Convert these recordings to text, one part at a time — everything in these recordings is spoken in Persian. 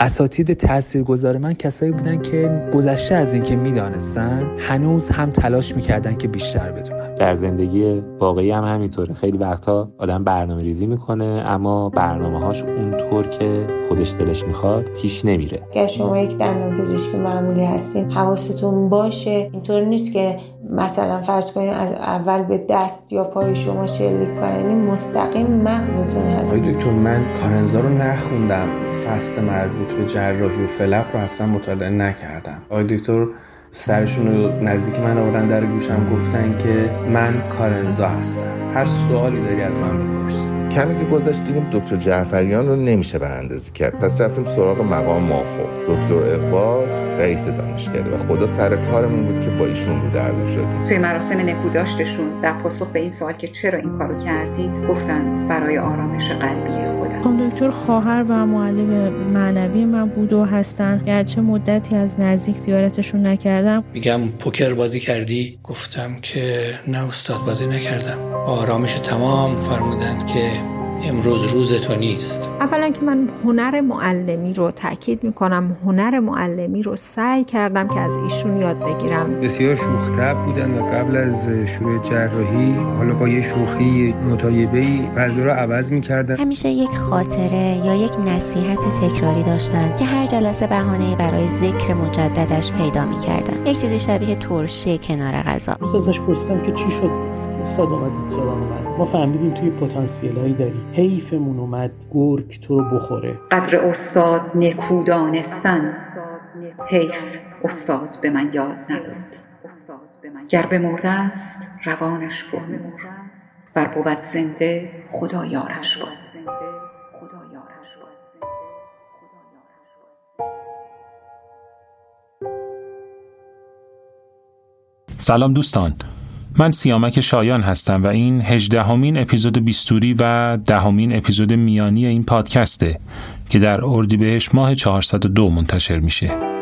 اساتید تاثیرگذار من کسایی بودن که گذشته از اینکه می‌دانستن هنوز هم تلاش می‌کردن که بیشتر بدونن. در زندگی واقعی هم همینطوره. خیلی وقتا آدم برنامه ریزی می‌کنه اما برنامه هاش اونطور که خودش دلش می‌خواد پیش نمیره. اگر شما یک دندان پزشک معمولی هستین حواستون باشه. اینطور نیست که مثلا فرض کنید از اول به دست یا پای شما شلیک کنین مستقیم مغزتون هست. دکتر من کارنزا رو نخوندم. فصل مربوط به جراحی و فلق رو اصلا مطالعه نکردم. آقای دکتر سرشون رو نزدیک من آوردن در گوشم گفتن که من کارنزا هستم. هر سوالی داری از من بپرس. کمی که گذشت دیدیم دکتر جعفریان رو نمیشه براندازی کرد. پس رفتیم سراغ مقام مافوق. دکتر اقبال رئیس دانشکده و خدا سر کارمون بود که با ایشون رو در شدیم. توی مراسم نکوداشتشون در پاسخ به این سوال که چرا این کارو کردید گفتند برای آرامش قلبی خودم. خانم دکتر خواهر و معلم معنوی من بود و هستن. گرچه مدتی از نزدیک زیارتشون نکردم. میگم پوکر بازی کردی؟ گفتم که نه استاد بازی نکردم. آرامش تمام فرمودند که امروز روز تو نیست. اولا که من هنر معلمی رو تاکید می‌کنم. هنر معلمی رو سعی کردم که از ایشون یاد بگیرم. بسیار شوختب بودن و قبل از شروع جراحی حالا با یه شوخی متایبه ای رو عوض می‌کردن. همیشه یک خاطره یا یک نصیحت تکراری داشتن که هر جلسه بهانه برای ذکر مجددش پیدا می‌کردن. یک چیزی شبیه ترشه کنار غذا. ازش پرسیدم که چی شد؟ استاد اومدید سراغ من ما فهمیدیم توی پتانسیل هایی داری. حیفمون اومد گرگ تو رو بخوره. قدر استاد نکودانستن حیف استاد به من یاد نداد. گر بمرده است روانش پر نور بر بود زنده خدا یارش بود. سلام دوستان. من سیامک شایان هستم و این هجدهمین اپیزود بیستوری و دهمین اپیزود میانی این پادکسته که در اردیبهشت ماه 402 منتشر میشه.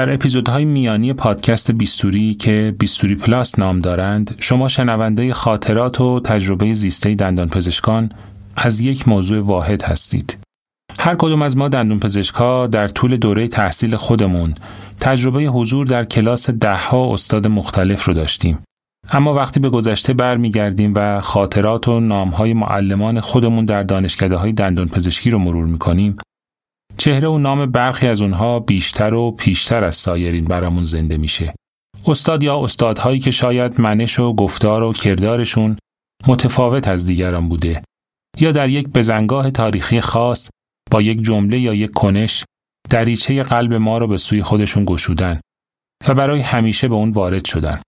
در اپیزودهای میانی پادکست بیستوری که بیستوری پلاس نام دارند شما شنونده خاطرات و تجربه زیسته دندان پزشکان از یک موضوع واحد هستید. هر کدوم از ما دندون پزشکا در طول دوره تحصیل خودمون تجربه حضور در کلاس دهها استاد مختلف رو داشتیم. اما وقتی به گذشته برمیگردیم و خاطرات و نامهای معلمان خودمون در دانشکده های دندان پزشکی رو مرور می‌کنیم چهره و نام برخی از اونها بیشتر و پیشتر از سایرین برامون زنده میشه. استاد یا استادهایی که شاید منش و گفتار و کردارشون متفاوت از دیگران بوده یا در یک بزنگاه تاریخی خاص با یک جمله یا یک کنش دریچه قلب ما رو به سوی خودشون گشودن و برای همیشه به اون وارد شدن.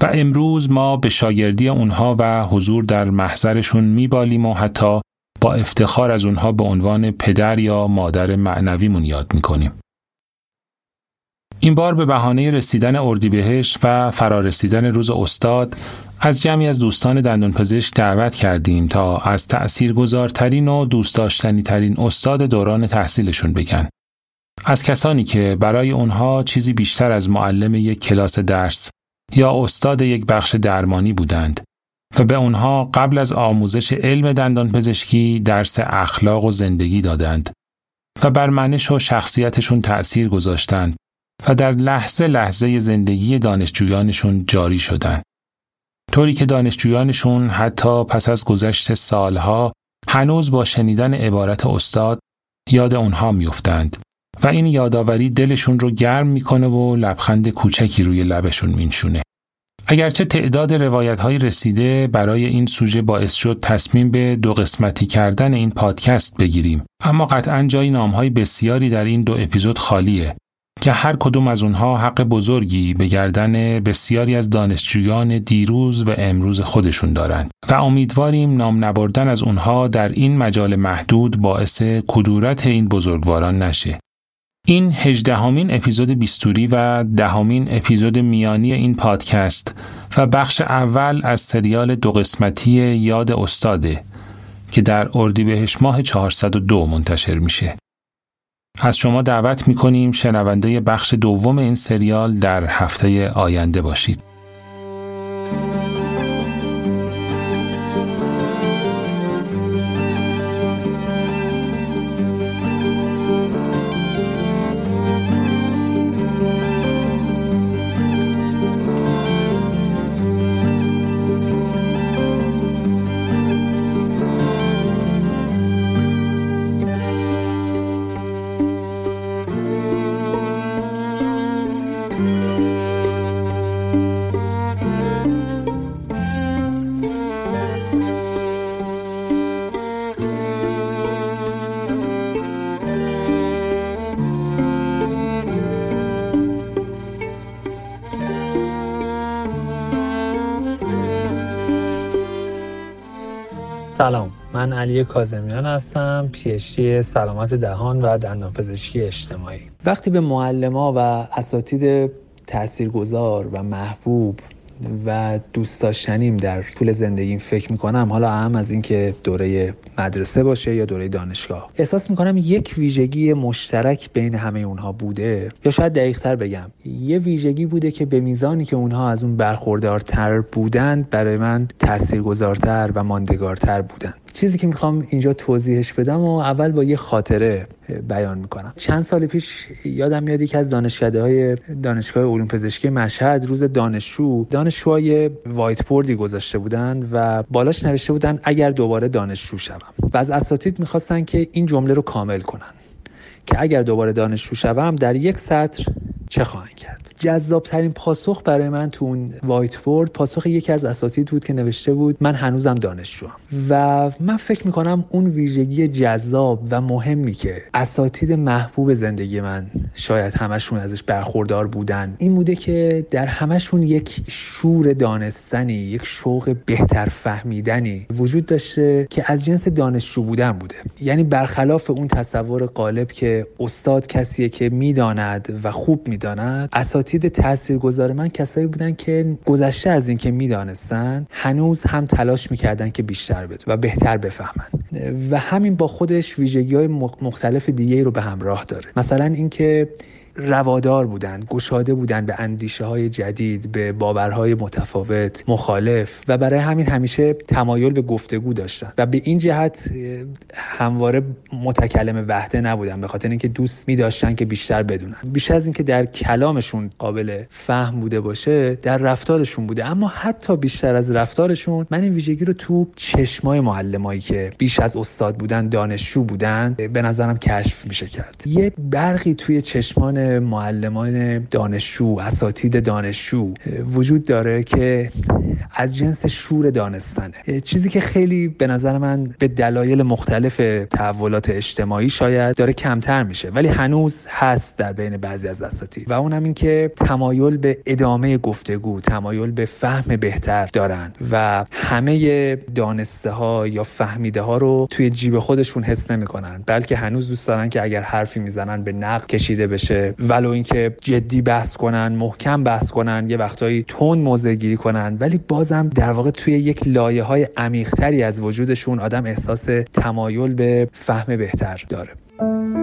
و امروز ما به شاگردی اونها و حضور در محضرشون میبالیم و حتی با افتخار از اونها به عنوان پدر یا مادر معنویمون یاد می‌کنیم. این بار به بهانه رسیدن اردیبهشت و فرارسیدن روز استاد از جمعی از دوستان دندان پزشک دعوت کردیم تا از تأثیر گذارترین و دوست داشتنی ترین استاد دوران تحصیلشون بگن. از کسانی که برای اونها چیزی بیشتر از معلم یک کلاس درس یا استاد یک بخش درمانی بودند و به اونها قبل از آموزش علم دندان پزشکی درس اخلاق و زندگی دادند و بر منش و شخصیتشون تأثیر گذاشتند و در لحظه لحظه زندگی دانشجویانشون جاری شدند. طوری که دانشجویانشون حتی پس از گذشت سالها هنوز با شنیدن عبارت استاد یاد اونها میافتند و این یادآوری دلشون رو گرم می‌کنه و لبخند کوچکی روی لبشون مینشونه. اگرچه تعداد روایت های رسیده برای این سوژه باعث شد تصمیم به دو قسمتی کردن این پادکست بگیریم اما قطعا جای نام های بسیاری در این دو اپیزود خالیه که هر کدوم از اونها حق بزرگی به گردن بسیاری از دانشجویان دیروز و امروز خودشون دارند و امیدواریم نام نبردن از اونها در این مجال محدود باعث کدورت این بزرگواران نشه. این هجدهمین اپیزود بیستوری و دهمین اپیزود میانی این پادکست و بخش اول از سریال دو قسمتی یاد استاده که در اردیبهشت ماه 402 منتشر میشه. از شما دعوت می‌کنیم شنونده بخش دوم این سریال در هفته آینده باشید. سلام. من علی کازمیان هستم پیشتی سلامت دهان و دندان پزشکی اجتماعی. وقتی به معلما و اساتید تاثیرگذار و محبوب و دوست داشتنیم در طول زندگیم فکر می‌کنم حالا اهم از اینکه دوره مدرسه باشه یا دوره دانشگاه. احساس می‌کنم یک ویژگی مشترک بین همه اونها بوده. یا شاید دقیقتر بگم یه ویژگی بوده که به میزانی که اونها از اون برخوردارتر بودند برای من تاثیرگذارتر و ماندگارتر بودند چیزی که می‌خوام اینجا توضیحش بدم و اول با یه خاطره بیان می‌کنم. چند سال پیش یادم میاد یکی از دانشکده های دانشگاه علوم پزشکی مشهد روز دانشجو دانشجوها یه وایت بوردی گذاشته بودن و بالاش نوشته بودن اگر دوباره دانشجو شوم. و از اساتید می‌خواستن که این جمله رو کامل کنن که اگر دوباره دانشجو شوم در یک سطر چه خواهند کرد؟ جذاب ترین پاسخ برای من تو اون وایت بورد پاسخ یکی از اساتید بود که نوشته بود من هنوزم دانشجوم و من فکر می‌کنم اون ویژگی جذاب و مهمی که اساتید محبوب زندگی من شاید همشون ازش برخوردار بودن این بوده که در همشون یک شور دانستنی یک شوق بهتر فهمیدنی وجود داشته که از جنس دانشجو بودن بوده. یعنی برخلاف اون تصور غالب که استاد کسیه که می‌داند و خوب می‌داند اساتید اساتید تاثیرگذار من کسایی بودن که گذشته از اینکه می‌دانستن هنوز هم تلاش می‌کردن که بیشتر بدون و بهتر بفهمن. و همین با خودش ویژگی های مختلف دیگه رو به همراه داره. مثلا اینکه روادار بودند گشاده بودند به اندیشه های جدید به باورهای متفاوت مخالف و برای همین همیشه تمایل به گفتگو داشتن. و به این جهت همواره متکلم وحده نبودن به خاطر اینکه دوست می داشتن که بیشتر بدونن. بیشتر از اینکه در کلامشون قابل فهم بوده باشه در رفتارشون بوده. اما حتی بیشتر از رفتارشون من این ویژگی رو تو چشمای معلمایی که بیش از استاد بودن دانشجو بودن به نظرم کشف میشه کرد. یه برقی توی چشمان معلمان دانشجو اساتید دانشجو وجود داره که از جنس شور دانستنه. چیزی که خیلی به نظر من به دلایل مختلف تحولات اجتماعی شاید داره کمتر میشه ولی هنوز هست در بین بعضی از اساتید. و اونم این که تمایل به ادامه گفتگو تمایل به فهم بهتر دارن و همه دانسته ها یا فهمیده ها رو توی جیب خودشون حس نمی‌کنن بلکه هنوز دوست دارن که اگر حرفی می‌زنن به نقد کشیده بشه ولو اینکه جدی بحث کنن محکم بحث کنن یه وقتایی تون موضع گیری کنن ولی بازم در واقع توی یک لایه های عمیقتری از وجودشون آدم احساس تمایل به فهم بهتر داره.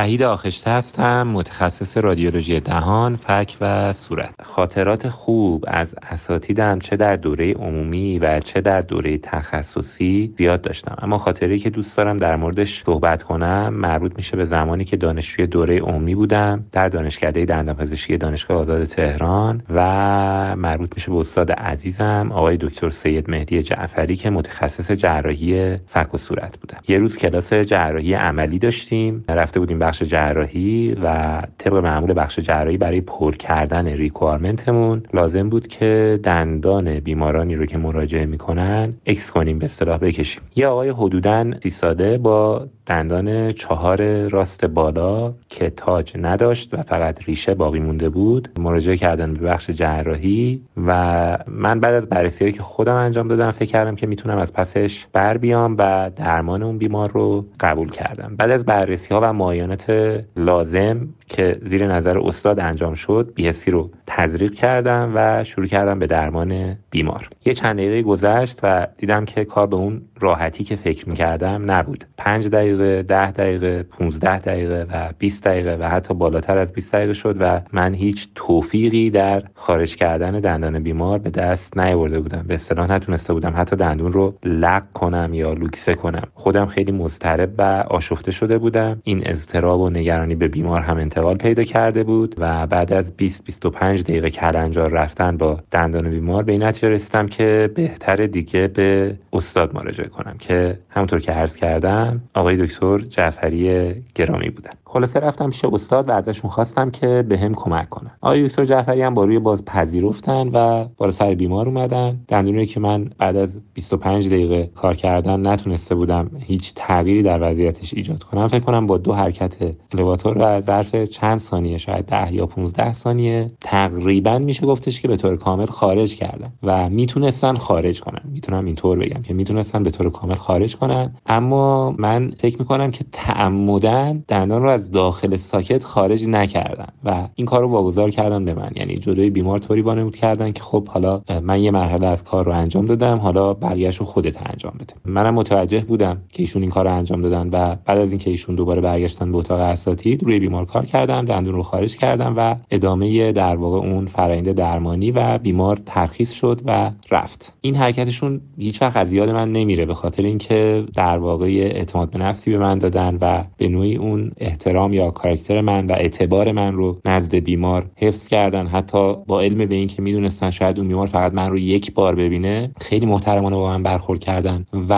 وحید آخشته هستم متخصص رادیولوژی دهان، فک و صورت. خاطرات خوب از اساتیدم چه در دوره عمومی و چه در دوره تخصصی زیاد داشتم اما خاطری که دوست دارم در موردش صحبت کنم مربوط میشه به زمانی که دانشجوی دوره عمومی بودم در دانشکده دندانپزشکی دانشگاه آزاد تهران و مربوط میشه به استاد عزیزم آقای دکتر سید مهدی جعفری که متخصص جراحی فک و صورت بودن یه روز کلاس جراحی عملی داشتیم رفته بودیم بخش جراحی و طبق معمول بخش جراحی برای پر کردن ریکوارمنتمون لازم بود که دندان بیمارانی رو که مراجعه می‌کنن اکس کنیم به اصطلاح بکشیم. یه آقای حدودا سی ساده با دندان چهار راست بالا که تاج نداشت و فقط ریشه باقی مونده بود مراجعه کردن به بخش جراحی و من بعد از بررسی که خودم انجام دادم فکر کردم که می‌تونم از پسش بر بیام و درمان اون بیمار رو قبول کردم. بعد از بررسی ها و معاینات لازم که زیر نظر استاد انجام شد بیهسی رو تزریق کردم و شروع کردم به درمان بیمار. یه چند دقیقه گذشت و دیدم که کار به اون راحتی که فکر می‌کردم نبود. پنج دقیقه ده دقیقه 15 دقیقه و 20 دقیقه و حتی بالاتر از 20 دقیقه شد و من هیچ توفیقی در خارج کردن دندان بیمار به دست نیاورده بودم. به اصطلاح نتونسته بودم حتی دندون رو لق کنم یا لوکسه کنم. خودم خیلی مضطرب و آشفته شده بودم. این اضطراب و نگرانی به بیمار هم انتقال پیدا کرده بود و بعد از 20 25 دقیقه کلنجار رفتن با دندان بیمار به این نتیجه رسیدم که بهتر دیگه به استاد مراجعه کنم که همونطور که عرض کردم آقای دکتر جعفری گرامی بودن. خلاصه رفتم پیش استاد و ازشون خواستم که به هم کمک کنن. آقای دکتر جعفری هم با روی باز پذیرفتن و بالا سر بیمار اومدن. دندونی که من بعد از 25 دقیقه کار کردن نتونسته بودم هیچ تغییری در وضعیتش ایجاد کنم. فکر کنم با دو حرکت الیواتور و ظرف چند ثانیه شاید 10 یا 15 ثانیه تقریبا میشه گفتش که به طور کامل خارج کردن و می‌تونستن خارج کنن. می‌تونم اینطور بگم که می‌تونستن به طور کامل خارج کنن. اما من فکر می‌کنم که تعمدن دندان رو از داخل ساکت خارج نکردن و این کار رو واگذار کردن به من. یعنی جلوی بیمار طوری وانمود کردن که خب حالا من یه مرحله از کار رو انجام دادم حالا بقیه‌اش رو خودت انجام بده. منم متوجه بودم که ایشون این کار رو انجام دادن و بعد از اینکه ایشون دوباره برگشتن به اتاق اساتید روی بیمار کار کردم دندون رو خارج کردم و ادامه در واقع اون فرآیند درمانی و بیمار ترخیص شد و رفت. این حرکتشون هیچ وقت از یاد من نمیره به خاطر اینکه در واقع اعتماد به نفسی به من دادن و به نوعی اون احترام یا کاراکتر من و اعتبار من رو نزد بیمار حفظ کردن. حتی با علم به اینکه می‌دونستن شاید اون بیمار فقط من رو یک بار ببینه خیلی محترمانه با من برخورد کردن و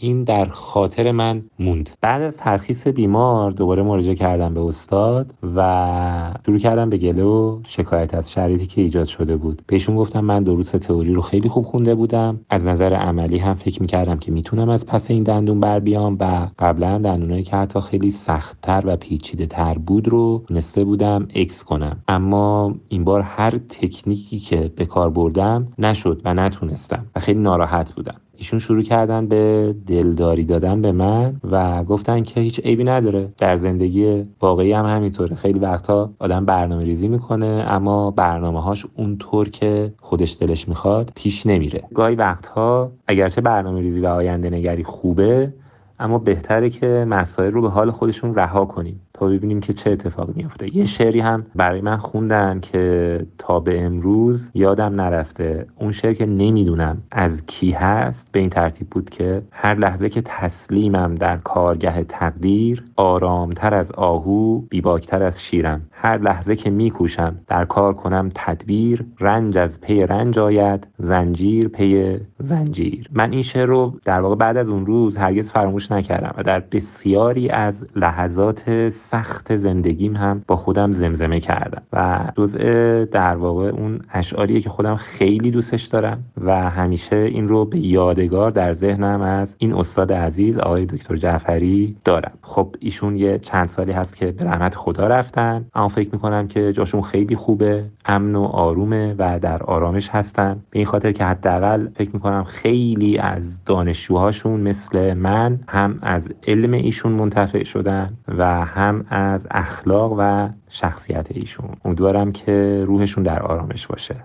این در خاطر من موند. بعد از ترخیص بیمار دوباره مراجعه کردم به استاد و شروع کردم به گله و شکایت از شرایطی که ایجاد شده بود. بهشون گفتم من دروس تئوری رو خیلی خوب خونده بودم. از نظر عملی هم فکر می‌کردم که می‌تونم از پس این دندون بر بیام و قبلا دندونایی که حتی خیلی سختتر و پیچیده تر بود رو نسته بودم اکس کنم. اما این بار هر تکنیکی که به کار بردم نشد و نتونستم و خیلی ناراحت بودم. ایشون شروع کردن به دلداری دادن به من و گفتن که هیچ عیبی نداره. در زندگی واقعی هم همینطوره. خیلی وقتا آدم برنامه ریزی می‌کنه اما برنامه هاش اونطور که خودش دلش می‌خواد پیش نمیره. گاهی وقتها اگرچه برنامه ریزی و آینده نگری خوبه اما بهتره که مسائل رو به حال خودشون رها کنیم. تا ببینیم که چه اتفاقی میافته. یه شعری هم برای من خوندن که تا به امروز یادم نرفته. اون شعر که نمی‌دونم از کی هست به این ترتیب بود که هر لحظه که تسلیمم در کارگه تقدیر آرامتر از آهو بیباکتر از شیرم. هر لحظه که میکوشم در کار کنم تدبیر رنج از پی رنج آید زنجیر پی زنجیر. من این شعر رو در واقع بعد از اون روز هرگز فراموش نکردم و در بسیاری از لحظات سخت زندگیم هم با خودم زمزمه کردم. و جزء در واقع اون اشعاریه که خودم خیلی دوستش دارم و همیشه این رو به یادگار در ذهنم از این استاد عزیز آقای دکتر جعفری دارم. خب ایشون یه چند سالی هست که به رحمت خدا رفتن. اما فکر می‌کنم که جاشون خیلی خوبه امن و آرومه و در آرامش هستن. به این خاطر که حداقل فکر می‌کنم خیلی از دانشجوهاشون مثل من هم از علم ایشون منتفع شدن و هم از اخلاق و شخصیت ایشون. امیدوارم که روحشون در آرامش باشه.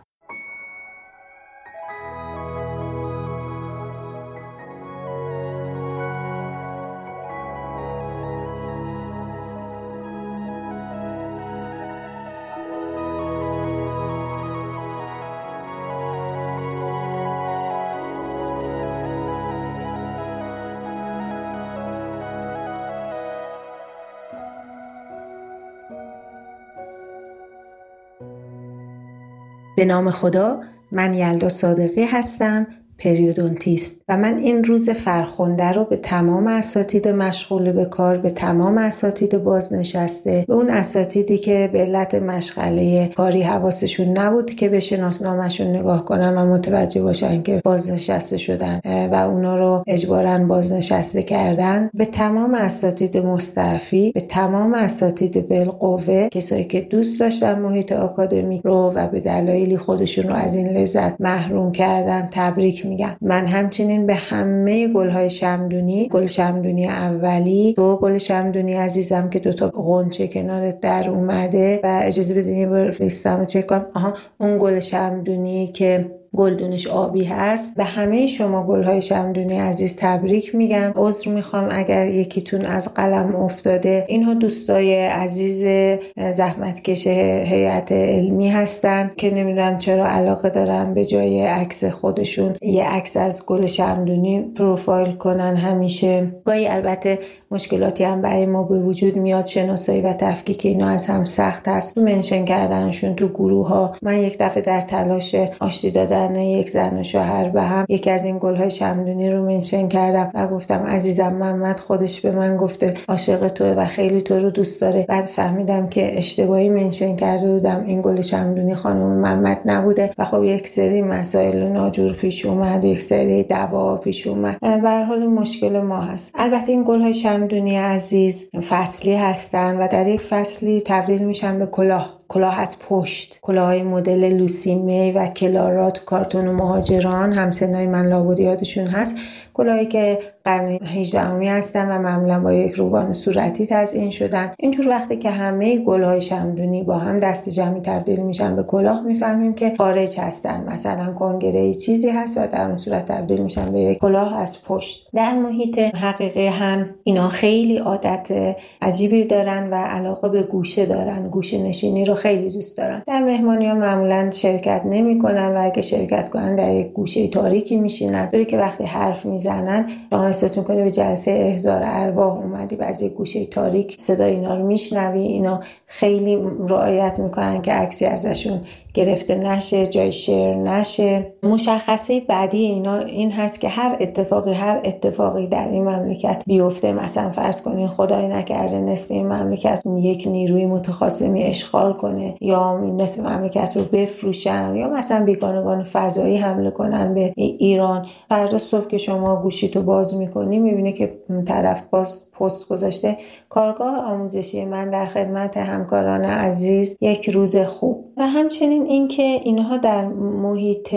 به نام خدا من یلدا صادقی هستم پریودونتیست. و من این روز فرخنده رو به تمام اساتید مشغول به کار به تمام اساتید بازنشسته به اون اساتیدی که به علت مشغله کاری حواسشون نبود که به شناسنامهشون نگاه کنن و متوجه باشن که بازنشسته شدن و اونا رو اجبارا بازنشسته کردن. به تمام اساتید مستعفی به تمام اساتید بالقوه کسایی که دوست داشتن محیط آکادمیک رو و به دلایلی خودشون رو از این لذت محروم کردن تبریک میگم من همچنین به همه گلهای شمدونی گل شمدونی اولی تو گل شمدونی عزیزم که دوتا قنچه کنار در اومده و اجازه بدین بر لیستم چک کنم. آها اون گل شمدونی که گلدونش آبی هست. به همه شما گلهای شمدونی عزیز تبریک میگم. عذر می‌خوام اگر یکیتون از قلم افتاده. اینها دوستای عزیز زحمتکش هیئت علمی هستن که نمی‌دونم چرا علاقه دارم به جای عکس خودشون یه عکس از گل شمدونی پروفایل کنن همیشه. گاهی البته مشکلاتی هم برای ما به وجود میاد. شناسایی و تفکیک اینا از هم سخت هست. منشن کردنشون تو گروه ها من یک دفعه در تلاش آشتی دادن یک زن و شوهر به هم. یکی از این گل های شمدونی رو منشن کردم و گفتم عزیزم محمد خودش به من گفته عاشق توه و خیلی تو رو دوست داره. بعد فهمیدم که اشتباهی منشن کرده بودم. این گل شمدونی خانم محمد نبوده و خب یک سری مسائل ناجور پیش اومد یک سری دعوا پیش اومد. به حال مشکل ما هست. البته این گل های شمدونی عزیز فصلی هستن و در یک فصلی تبدیل میشن به کلاه. کلاه از پشت. کلاه مدل لوسی می و کلارات کارتون مهاجران همسنای من لابد یادشون هست. کلاهی که قرن 18 همی هستن و معمولا با یک روبان صورتی تزئین شدن. اینجور وقتی که همه گلهای شمدونی با هم دست جمعی تبدیل میشن به کلاه می‌فهمیم که خارج هستن. مثلا کنگره چیزی هست و در اون صورت تبدیل میشن به یک کلاه از پشت. در محیط حقیقی هم اینا خیلی عادت عجیبی دارن و علاقه به گوشه دارن. گوشه نشینی رو خیلی دوست دارن. در مهمانی ها معمولا شرکت نمی‌کنن و اگه شرکت کنن در یک گوشه تاریکی میشینن. که وقتی حرف می‌زنن. شما احساس می‌کنی به جلسه احضار ارواح اومدی و از یک گوشه تاریک صدا اینا رو میشنوی؟ اینا خیلی رعایت می‌کنن که عکسی ازشون گرفته نشه جای شعر نشه. مشخصه بعدی اینا این هست که هر اتفاقی هر اتفاقی در این مملکت بیفته. مثلا فرض کنین خدای نکرده نصف این مملکت یک نیروی متخاصمی اشغال کنه یا نصف مملکت رو بفروشن یا مثلا بیگانگان فضایی حمله کنن به ایران. فردا صبح که شما گوشی تو باز می‌کنی می‌بینه که طرف باز پست گذاشته. کارگاه آموزشی من در خدمت همکاران عزیز یک روز خوب. و همچنین اینکه اینها در محیط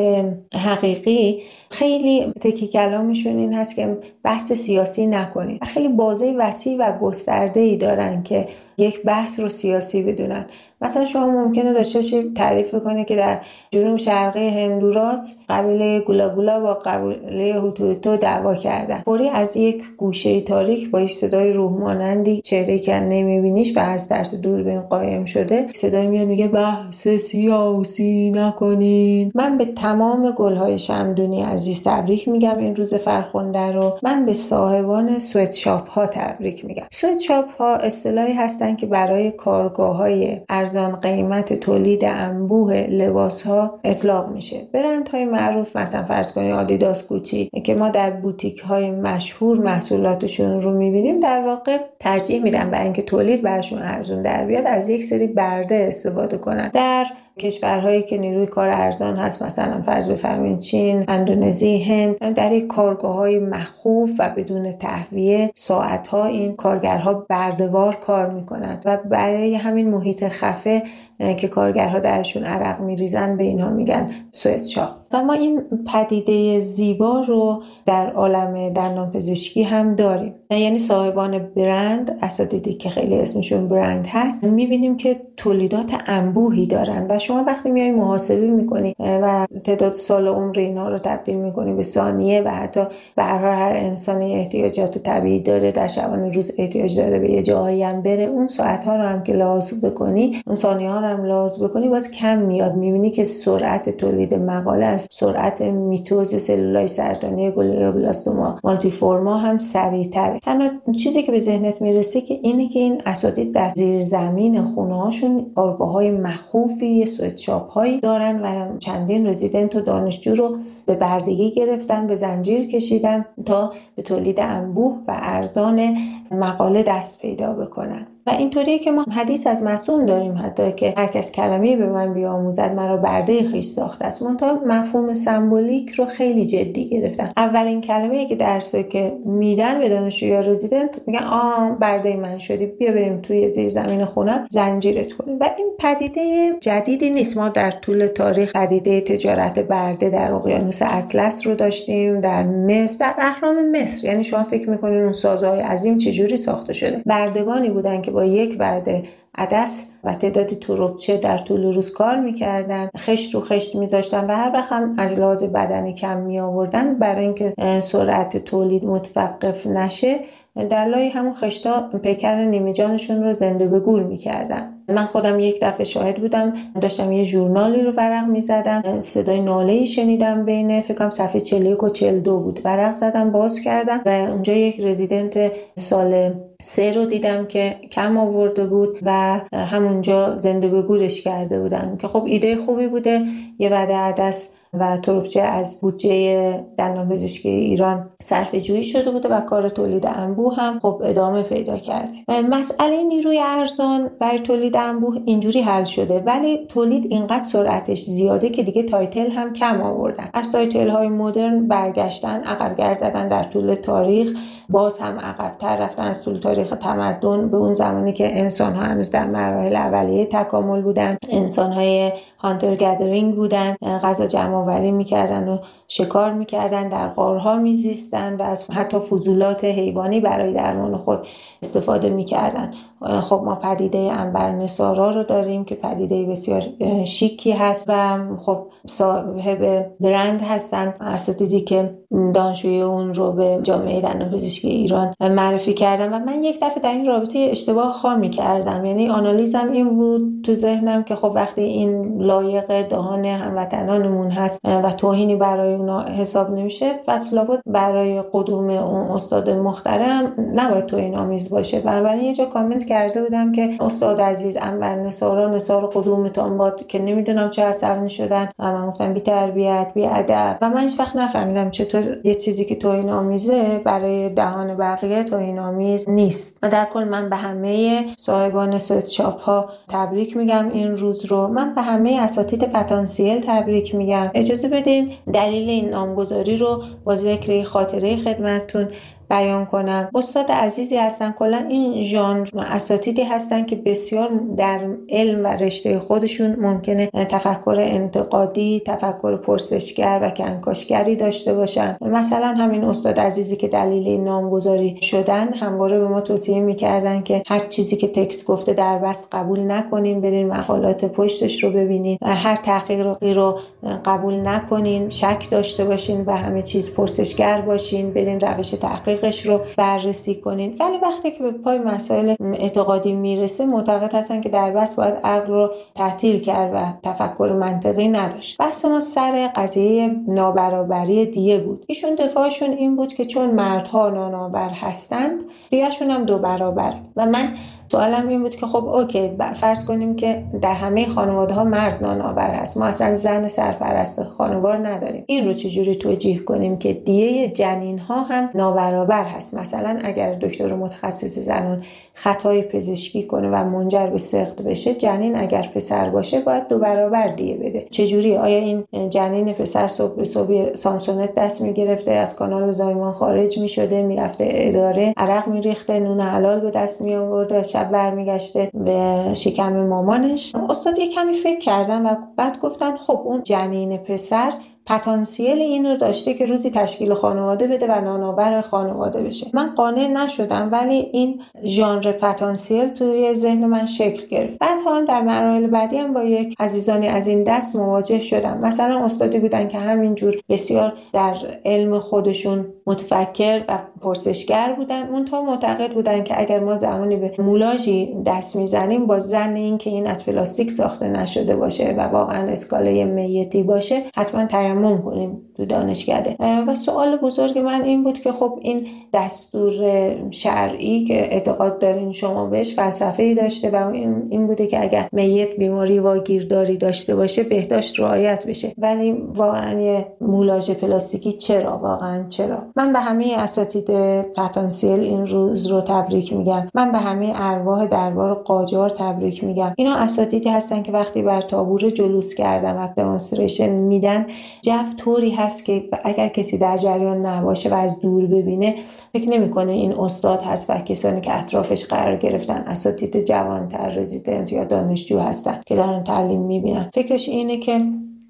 حقیقی خیلی تکی کلامشون این هست که بحث سیاسی نکنید خیلی بازه وسیع و گسترده ای دارن که یک بحث رو سیاسی بدونن. مثلا شما ممکنه داشته تعریف بکنه که در جنوب شرقی هندوراس قبیله گولاگولا با قبیله هوتوتو دعوا کردن. فوری از یک گوشه تاریک با صدای روح مانندی چهره که نمیبینیش و از ترس دوربین قایم شده صدای میاد میگه بحث سیاسی نکنین. من به تمام گلهای شمدونی عزیز تبریک میگم این روز فرخنده رو. من به صاحبان سویت ها تبریک میگم. سویت ها اصطلاحی هستن که برای کارگاه های ارزان قیمت تولید انبوه لباس ها اطلاق میشه. برند های معروف مثلا فرض کنید آدیداس کوچی که ما در بوتیک های مشهور محصولاتشون رو می‌بینیم در واقع ترجیح میدن برای اینکه تولید برشون ارزون در بیاد از یک سری برده استفاده کنن. در کشورهایی که نیروی کار ارزان هست مثلا فرض بفرمایید چین اندونزی هند در یک کارگاه های مخوف و بدون تهویه ساعت ها این کارگرها بردوار کار می‌کنند و برای همین محیط خفه که کارگرها درشون عرق میریزن به اینها میگن سوئدشاه و ما این پدیده زیبا رو در عالم دندان پزشکی هم داریم. یعنی صاحبان برند اساتیدی که خیلی اسمشون برند هست می‌بینیم که تولیدات انبوهی دارن و شما وقتی میای محاسبه می‌کنی و تعداد سال عمر اینا رو تبدیل می‌کنی به ثانیه و حتی به هر انسانی احتیاجات طبیعی داره در شبانه روز احتیاج داره به یه جایی هم بره اون ساعت ها رو هم که لحاظ بکنی اون ثانیه ها رو هم لحاظ بکنی باز کم میاد. می‌بینی که سرعت تولید مقاله از سرعت میتوز سلولای سرطانی گلوبلاستوما مالتیفورما هم سریعتره تنها چیزی که به ذهنت می‌رسه که اینه که این اساتید در زیر زمین خونه هاشون های مخوفی سویتشاپ هایی دارن و چندین رزیدنت و دانشجو رو به بردگی گرفتن به زنجیر کشیدن تا به تولید انبوه و ارزان مقاله دست پیدا بکنن. و اینطوریه که ما حدیث از مسئول داریم حتی که هر کس کلمه به من بیاموزد مرا برده خیش ساخته است. منتها مفهوم سمبولیک رو خیلی جدی گرفتن. اولین کلمه که درس که میدن به دانشجو یا رزیدنت میگن آ برده من شدی بیا بریم توی زیر زمین خونم زنجیرت کنیم. و این پدیده جدیدی نیست. ما در طول تاریخ پدیده تجارت برده در اقیانوس اطلس رو داشتیم در مصر در اهرام مصر. یعنی شما فکر می‌کنین اون سازهای عظیم چجوری ساخته شده؟ بردگانی بودن که با یک وعده عدس و تعدادی تروبچه در طول روز کار می‌کردن خشت رو خشت میذاشتن و هر وقت هم از لحاظ بدنی کم می آوردن برای اینکه سرعت تولید متوقف نشه در لای همون خشتا پیکر نیمه جانشون رو زنده به گور می‌کردن. من خودم یک دفعه شاهد بودم داشتم یه ژورنالی رو ورق می‌زدم صدای ناله ای شنیدم بین فکرم صفحه 41 و 42 بود. ورق زدم باز کردم و اونجا یک رزیدنت سال سه رو دیدم که کم آورده بود و همونجا زنده به گورش کرده بودن. که خب ایده خوبی بوده یه وعده عدس و تروبچه از بودجه دندان پزشکی ایران صرفه جویی شده بوده و کار تولید انبوه هم خب ادامه پیدا کرده. مسئله نیروی ارزان برای تولید انبوه اینجوری حل شده ولی تولید اینقدر سرعتش زیاده که دیگه title هم کم آوردن. از title های مدرن برگشتن عقب زدن در طول تاریخ باز هم عقبتر رفتن از طول تاریخ تمدن. به اون زمانی که انسان ها هنوز در مراحل اولیه تکامل بودن انسان های هانتر گدرینگ بودن غذا جمع آوری می‌کردن و شکار می‌کردن در غارها میزیستن و از حتی فضولات حیوانی برای درمان خود استفاده می‌کردن. خب ما پدیده انبر نسارا رو داریم که پدیده بسیار شیکی هست و خب صاحب برند هستن. اساتیدی که دانشجوی اون رو به جامعه دندان پزشکی ایران معرفی کردم و من یک دفعه در این رابطه اشتباه خامی کردم یعنی آنالیزم این بود تو ذهنم که خب وقتی این لایق دهان هموطنانمون هست و توهینی برای اونا حساب نمیشه پس لابد برای قدوم اون استاد محترم نباید توهین آمیز باشه. بنابراین یه جا کامنت کرده بودم که استاد عزیز انور نثارا نثار قدومتان باد که نمی‌دونم چه عصبانی شدن و من گفتم بی تربیت بی ادب. و من هیچ وقت نفهمیدم چطور یه چیزی که توهین آمیزه برای دهان بقیه توهین آمیز نیست. و در کل من به همه صاحبان سویت ها تبریک میگم این روز رو. من به همه اساتید پتانسیل تبریک میگم. اجازه بدین دلیل این نامگذاری رو با ذکر خاطره خدمتتون بیان کنم استاد عزیزی هستن. کلا این ژانر اساتیدی هستن که بسیار در علم و رشته خودشون ممکنه تفکر انتقادی تفکر پرسشگر و کنکاشگری داشته باشن. مثلا همین استاد عزیزی که دلیل نامگذاری شدن همواره به ما توصیه می‌کردن که هر چیزی که تکست گفته در بست قبول نکنین برین مقالات پشتش رو ببینین و هر تحقیقی رو قبول نکنین شک داشته باشین و همه چیز پرسشگر باشین برین روش تحقیق تحقیقش رو بررسی کنین. ولی وقتی که به پای مسائل اعتقادی می‌رسه معتقد هستن که در بس باید عقل رو تعطیل کرد و تفکر منطقی نداشت. بحث ما سر قضیه نابرابری دیه بود. ایشون دفاعشون این بود که چون مردها نانآور هستند دیهشون هم دو برابر. و من سوالم این بود که خب اوکی فرض کنیم که در همه خانواده ها مرد نانآور هست. ما اصلا زن سرپرست خانوار نداریم. این رو چجوری توجیه کنیم که دیه جنین ها هم نابرابر هست؟ مثلا اگر دکتر متخصص زنان خطای پزشکی کنه و منجر به سخت بشه جنین اگر پسر باشه باید دو برابر دیه بده. چجوری؟ آیا این جنین پسر صبح صبح سامسونت دست می‌گرفته از کانال زایمان خارج می‌شده می‌رفته اداره عرق میریخته نون حلال به دست می آورده شب برمیگشته به شکم مامانش. استاد یه کمی فکر کردن و بعد گفتن خب اون جنین پسر پتانسیل این رو داشته که روزی تشکیل خانواده بده و نانآور خانواده بشه. من قانع نشدم ولی این ژانر پتانسیل توی ذهن من شکل گرفت. بعد هم در مراحل بعدی هم با یک عزیزانی از این دست مواجه شدم. مثلا استادی بودن که همینجور بسیار در علم خودشون متفکر و پرسشگر بودن. اون تا معتقد بودن که اگر ما زمانی به مولاژی دست می‌زنیم با زن این که این از پلاستیک ساخته نشده باشه و واقعا اسکاله میتی باشه حتما تیمم کنیم تو دانشکده. و سوال بزرگ من این بود که خب این دستور شرعی که اعتقاد دارین شما بهش فلسفه ای داشته و این بوده که اگر میت بیماری واگیرداری داشته باشه بهداشت رعایت بشه. ولی واقعا یه مولاژ پلاستیکی چرا؟ واقعا چرا؟ من به همه اساتید پتانسیل این روز رو تبریک میگم. من به همه ارواح دربار قاجار تبریک میگم. اینا اساتیدی هستن که وقتی بر تابور جلوس کردن و دمونستریشن میدن جو طوری هست که اگر کسی در جریان نباشه و از دور ببینه فکر نمی‌کنه این استاد هست و کسانی که اطرافش قرار گرفتن اساتید جوانتر رزیدنت یا دانشجو هستن که دارن تعلیم می‌بینن. فکرش اینه که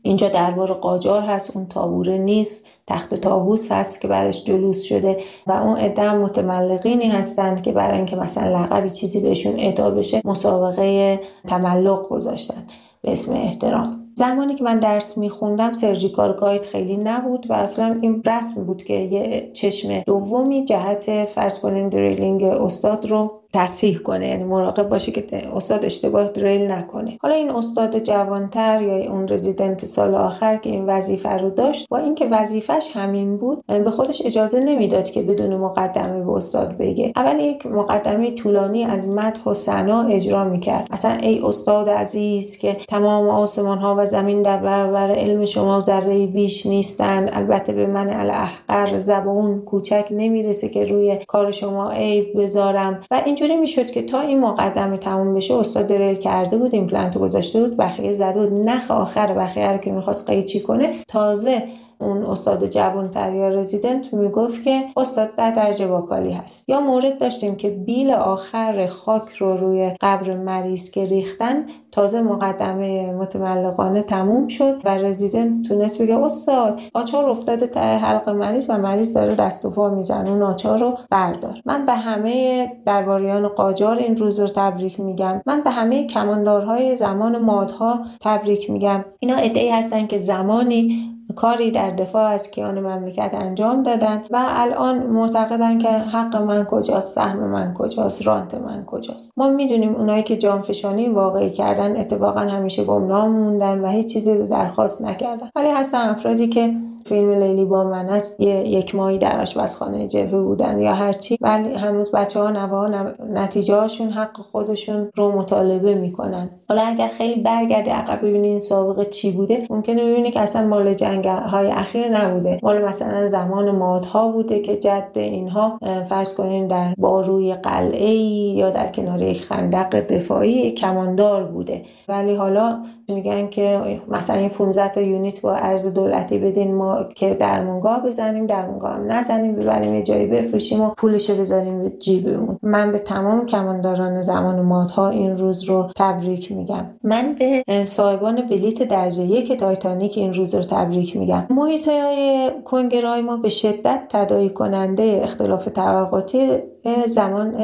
اینجا دربار قاجار هست اون تابوره نیست تخت تابوس هست که برش جلوس شده و اون عده متملقینی هستند که برای اینکه مثلا لقبی چیزی بهشون اعطا بشه مسابقه تملق گذاشتن. به اسم احترام. زمانی که من درس میخوندم سرجیکال گاید خیلی نبود و اصلا این رسم بود که یه چشم دومی جهت فرض کنین دریلینگ استاد رو تصحیح کنه یعنی مراقب باشه که استاد اشتباه دریل نکنه. حالا این استاد جوانتر یا اون رزیدنت سال آخر که این وظیفه رو داشت با اینکه وظیفش همین بود به خودش اجازه نمی‌داد که بدون مقدمه به استاد بگه. اول یک مقدمه طولانی از مدح و ثنا اجرا می‌کرد. اصلا ای استاد عزیز که تمام آسمان ها و زمین در برابر علم شما ذره بیش نیستند البته به من الاحقر زبون کوچک نمی‌رسه که روی کار شما عیب بذارم. و اینجور اینجوری می‌شد که تا این مقدمه تموم بشه استاد دریل کرده بود ایمپلنت گذاشته بود بخیه زده بود. نخ آخر بخیه رو که می‌خواست قیچی کنه. تازه اون استاد جوانتر یا رزیدنت می‌گفت که استاد ده درجه باکالی هست. یا مورد داشتیم که بیل آخر خاک رو روی قبر مریض که ریختن تازه مقدمه متملقانه تموم شد و رزیدنت تونست بگه استاد آچار افتاده ته حلق مریض و مریض داره دست و پا می‌زنه اون آچار رو بردار. من به همه درباریان قاجار این روز رو تبریک میگم. من به همه کماندارهای زمان مادها تبریک میگم. اینا ادعی هستن که زمانی کاری در دفاع از کیان مملکت انجام دادن و الان معتقدن که حق من کجاست سهم من کجاست رانت من کجاست. ما می‌دونیم اونایی که جانفشانی واقعی کردن اتفاقا همیشه گمنام موندن و هیچ چیزی رو درخواست نکردن. ولی هستن افرادی که فیلم لیلی با من است یه یک ماهی در آشپزخانه جبه بودن یا هرچی ولی هنوز بچه ها نوا نتیجه هاشون حق خودشون رو مطالبه می‌کنن. حالا اگر خیلی برگردی عقب ببینین سابقه چی بوده ممکنه ببینی که اصلا مال جنگ های اخیر نبوده. مال مثلا زمان مادها بوده که جد اینها فرض کنین در باروی قلعه یا در کنار یک خندق دفاعی کماندار بوده. ولی حالا میگن که مثلا این 15 تا یونیت با ارز دولتی بدین ما که درمونگاه بزنیم درمونگاه هم نزنیم ببریم یه جایی بفروشیم و پولشو بذاریم به جیبمون. من به تمام کمانداران زمان مادها این روز رو تبریک میگم. من به صاحبان بلیت درجه یک تایتانیک این روز رو تبریک میگم. محیط های کنگرهای ما به شدت تدایی کننده اختلاف طبقاتی زمان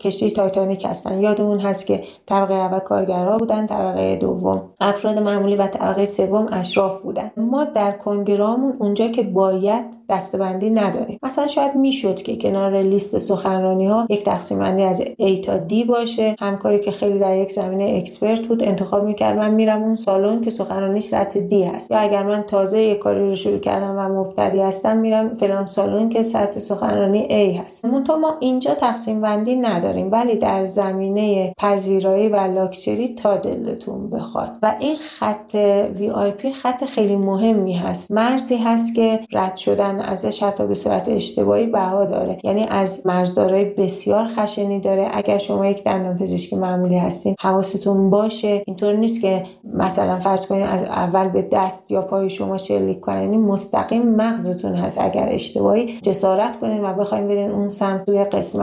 کشتی تایتانیک هستن. یادمون هست که طبقه اول کارگرها بودن طبقه دوم افراد معمولی و طبقه سوم اشراف بودن. ما در کنگرامون اونجا که باید دستبندی نداریم. مثلا شاید می‌شد که کنار لیست سخنرانی ها یک تقسیم بندی از A تا D باشه. همکاری که خیلی در یک زمینه expert بود انتخاب می‌کرد. من میرم اون سالن که سخنرانیش سطح D هست. یا اگر من تازه یک کاری رو شروع کردم و مبتدی هستم میرم فلان سالن که سطح سخنرانی A هست. منتها ما اینجا تقسیم بندی نداریم ولی در زمینه پذیرایی و لاکچری تا دلتون بخواد. و این خط VIP خط خیلی مهمی هست. مرزی هست که رد شدن ازش حتی به صورت اشتباهی بها داره. یعنی از مرزدارای بسیار خشنی داره. اگر شما یک دندان پزشکی معمولی هستین حواستون باشه. اینطور نیست که مثلا فرض کنید از اول به دست یا پای شما شلیک کنین. یعنی مستقیم مغزتون هست. اگر اشتباهی جسارت کنین و بخواید برین اون سمت توی قسمت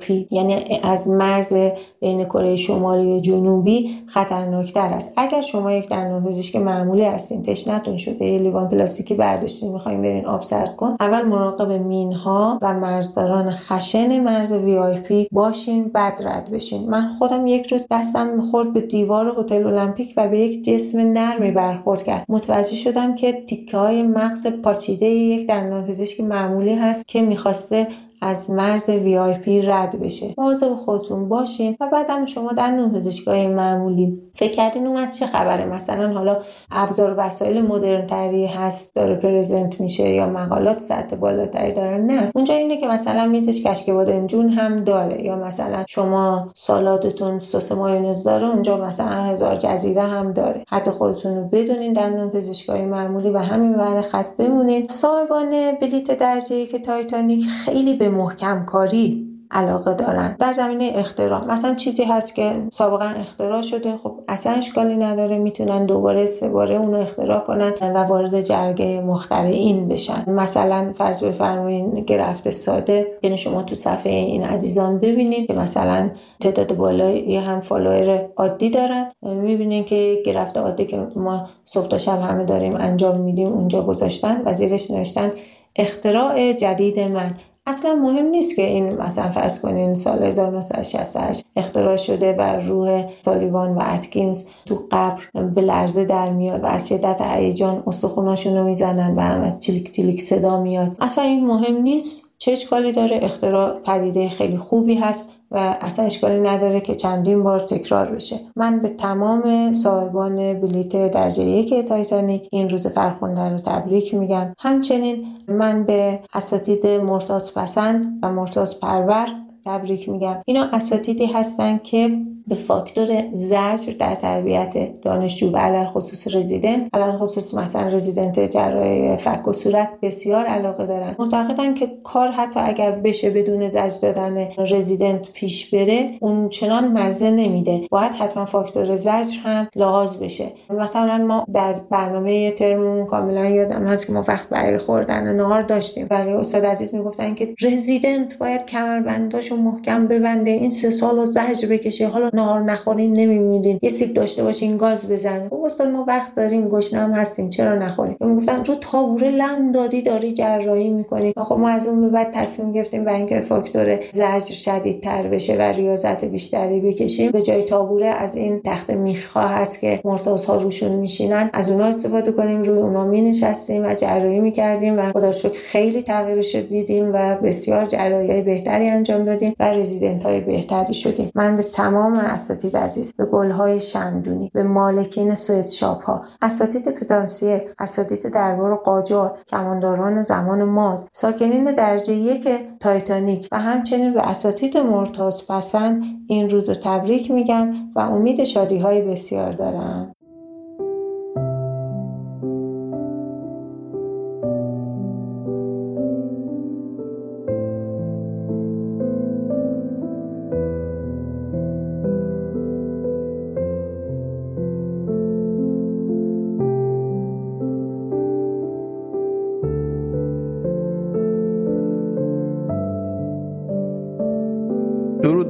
پی یعنی از مرز بین کره شمالی و جنوبی خطرناکتر است. اگر شما یک دندان پزشک معمولی هستین تشنتون شده یه لیوان پلاستیکی برداشتین می‌خواین برین آب سرد کن اول مراقب مینها و مرزداران خشن مرز پی باشین بعد رد بشین. من خودم یک روز دستم می‌خورد به دیوار هتل المپیک و به یک جسم نرمی برخورد کرد. متوجه شدم که تیکه های مغز پاچیده یک دندان پزشک معمولی هست که می‌خواسته از مرز VIP رد بشه. مواظب خودتون باشین و بعدم شما دندون پزشکای معمولی فکر کردین اومد چه خبره؟ مثلا حالا ابزار وسایل مدرن تری هست داره present میشه یا مقالات سطح بالاتری داره نه. اونجا اینه که مثلا میزش کشک بادمجون هم داره. یا مثلا شما سالادتون سس مایونز داره اونجا مثلا هزار جزیره هم داره. حد خودتون رو بدونین دندون پزشکای معمولی و همین ور خط بمونین. صاحبان بلیت درجه یک تایتانیک خیلی به محکم کاری علاقه دارن. در زمینه اختراع. مثلا چیزی هست که سابقا اختراع شده. خب اصلا اشکالی نداره. می‌تونن دوباره سه باره اونو اختراع کنن و وارد جرگه مخترعین بشن. مثلا فرض بفرمایید گرفته ساده. یعنی شما تو صفحه این عزیزان ببینید که مثلا تعداد بالایی هم فالوور عادی دارن. می‌بینید که گرفته عادی که ما صبح تا شب همه داریم انجام میدیم. اونجا گذاشتن. و زیرش نوشتن اختراع جدید من. اصلا مهم نیست که این مثلا فرض کنین سال 1968 اختراع شده و روح سالیوان و اتکینز تو قبر به لرزه در میاد و از شدت هیجان استخوناشون رو می‌زنن و هم از چلیک چلیک صدا میاد. اصلا این مهم نیست. چه اشکالی داره. اختراع پدیده خیلی خوبی هست. و اصلا اشکالی نداره که چندین بار تکرار بشه. من به تمام صاحبان بلیت درجه یک تایتانیک این روز فرخنده رو تبریک میگم. همچنین من به اساتید مرتاض پسند و مرتاض پرور تبریک میگم. اینا اساتیدی هستن که به فاکتور زجر در تربیت دانشجو و علل خصوص رزیدنت. علل خصوص مثلا رزیدنت جراحی فک و صورت بسیار علاقه دارن. معتقدن که کار حتی اگر بشه بدون زجر دادن رزیدنت پیش بره اون چنان مزه نمیده. باید حتما فاکتور زجر هم لحاظ بشه. مثلا ما در برنامه ترمون کاملا یادم هست که ما وقت برای خوردن نهار داشتیم. ولی استاد عزیز می‌گفتن که رزیدنت باید کمربنداشو محکم ببنده این سه سال و زجر بکشه. حالا نهار نخورین نمیمیرین. یه سیب داشته باشین گاز بزنه خب استاد ما وقت داریم گشنه هم هستیم چرا نخوریم می‌گفتن تو تابوره لم دادی داری جراحی می‌کنی. خب ما از اون به بعد تصمیم گرفتیم به اینکه فاکتور زجر شدید تر بشه و ریاضت بیشتری بکشیم. به جای تابوره از این تخت میخا هست که مرتاز ها روشون میشینن. از اونها استفاده کنیم روی اونا می نشستیم و جراحی می‌کردیم و خدا شکر خیلی تغییرش دیدیم و بسیار جراحی بهتری انجام دادیم و رزیدنت های بهتری شدیم. من به تمام اساتید عزیز به گلهای شمدونی به مالکین سویت شاپ ها اساتید پتانسیل اساتید دربار قاجار کمانداران زمان ماد ساکنین درجه یک تایتانیک و همچنین به اساتید مرتاز پسند این روز رو تبریک میگم و امید شادی های بسیار دارم.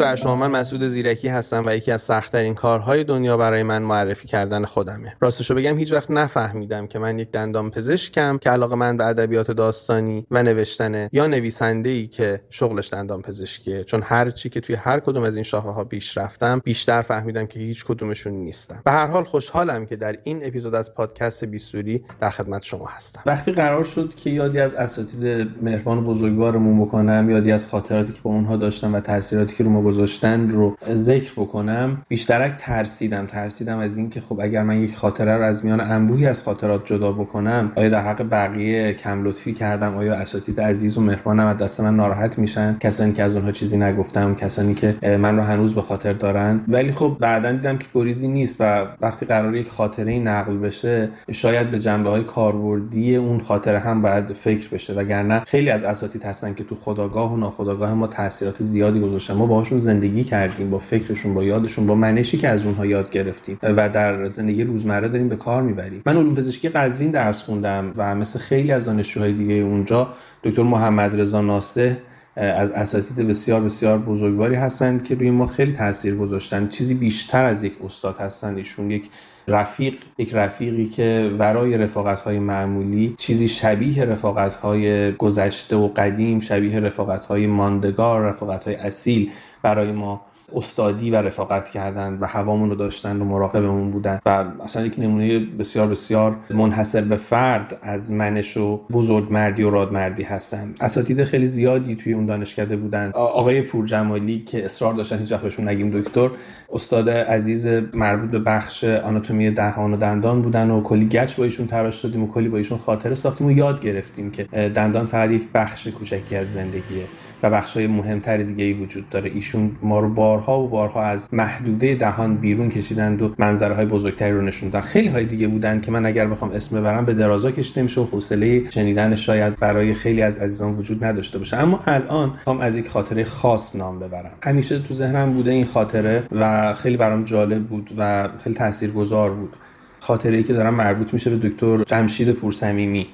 بر شما من مسعود زیرکی هستم و یکی از سختترین کارهای دنیا برای من معرفی کردن خودمه. راستشو بگم هیچ وقت نفهمیدم که من یک دندان پزشکم که علاقه من به ادبیات داستانی و نوشتنه یا نویسنده ای که شغلش دندان پزشکیه. چون هر چی که توی هر کدوم از این شاخه ها پیش رفتم بیشتر فهمیدم که هیچ کدومشون نیستم. به هر حال خوشحالم که در این اپیزود از پادکست بیستوری در خدمت شما هستم. وقتی قرار شد که یادی از اساتید مهربان بزرگوارمون بکنم یادی از خاطراتی که با اونها داشتم و تاثیراتی که رو گذاشتن رو ذکر بکنم بیشترک ترسیدم ترسیدم از اینکه خب اگر من یک خاطره رو از میان انبوهی از خاطرات جدا بکنم آیا در حق بقیه کم لطفی کردم؟ آیا اساتید عزیز و مهربانم؟ از دست من ناراحت میشن؟ کسانی که از اونها چیزی نگفتم کسانی که من رو هنوز به خاطر دارن؟ ولی خب بعدا دیدم که گریزی نیست و وقتی قرار یک خاطره نقل بشه شاید به جنبه های کاربردی اون خاطره هم باید فکر بشه. وگرنه خیلی از اساتید هستن که تو خداگاه و ناخداگاه ما تاثیرات زیادی گذاشتن. ما باهاشون زندگی کردیم با فکرشون با یادشون با منشی که از اونها یاد گرفتیم و در زندگی روزمره داریم به کار می‌بریم. من علوم پزشکی قزوین درس خوندم و مثل خیلی از دانشجوهای دیگه اونجا دکتر محمد رضا ناسه از اساتید بسیار بسیار بزرگواری هستند که روی ما خیلی تاثیر گذاشتن. چیزی بیشتر از یک استاد هستند ایشون. یک رفیق یک رفیقی که ورای رفاقت های معمولی چیزی شبیه رفاقت های گذشته و قدیم شبیه رفاقت های ماندگار رفاقت های اصیل برای ما استادی و رفاقت کردن و هوامون رو داشتن و مراقبمون بودن و اصلا یک نمونه بسیار بسیار منحصر به فرد از منش و بزرگ مردی و رادمردی هستن. اساتید خیلی زیادی توی اون دانشکده بودن. آقای پورجمالی که اصرار داشتن هیچ وقت بهشون نگیم دکتر استاد عزیز مربوط به بخش آناتومی دهان و دندان بودن و کلی گچ با ایشون تراش دادیم و کلی با ایشون خاطره ساختیم و یاد گرفتیم که دندان فقط یک بخش کوچکی از زندگیه. و بخش های مهمتر دیگه ای وجود داره. ایشون ما رو بارها و بارها از محدوده دهان بیرون کشیدند و منظره های بزرگتری رو نشون دادن. خیلی های دیگه بودن که من اگر بخوام اسم ببرم به درازا کشیده میشه و حوصله شنیدن شاید برای خیلی از عزیزان وجود نداشته باشه. اما الان می‌خوام از یک خاطره خاص نام ببرم. همیشه تو ذهنم بوده این خاطره و خیلی برام جالب بود و خیلی تاثیرگذار بود. خاطره ای که دارم مربوط میشه به دکتر جمشید پورسمیمی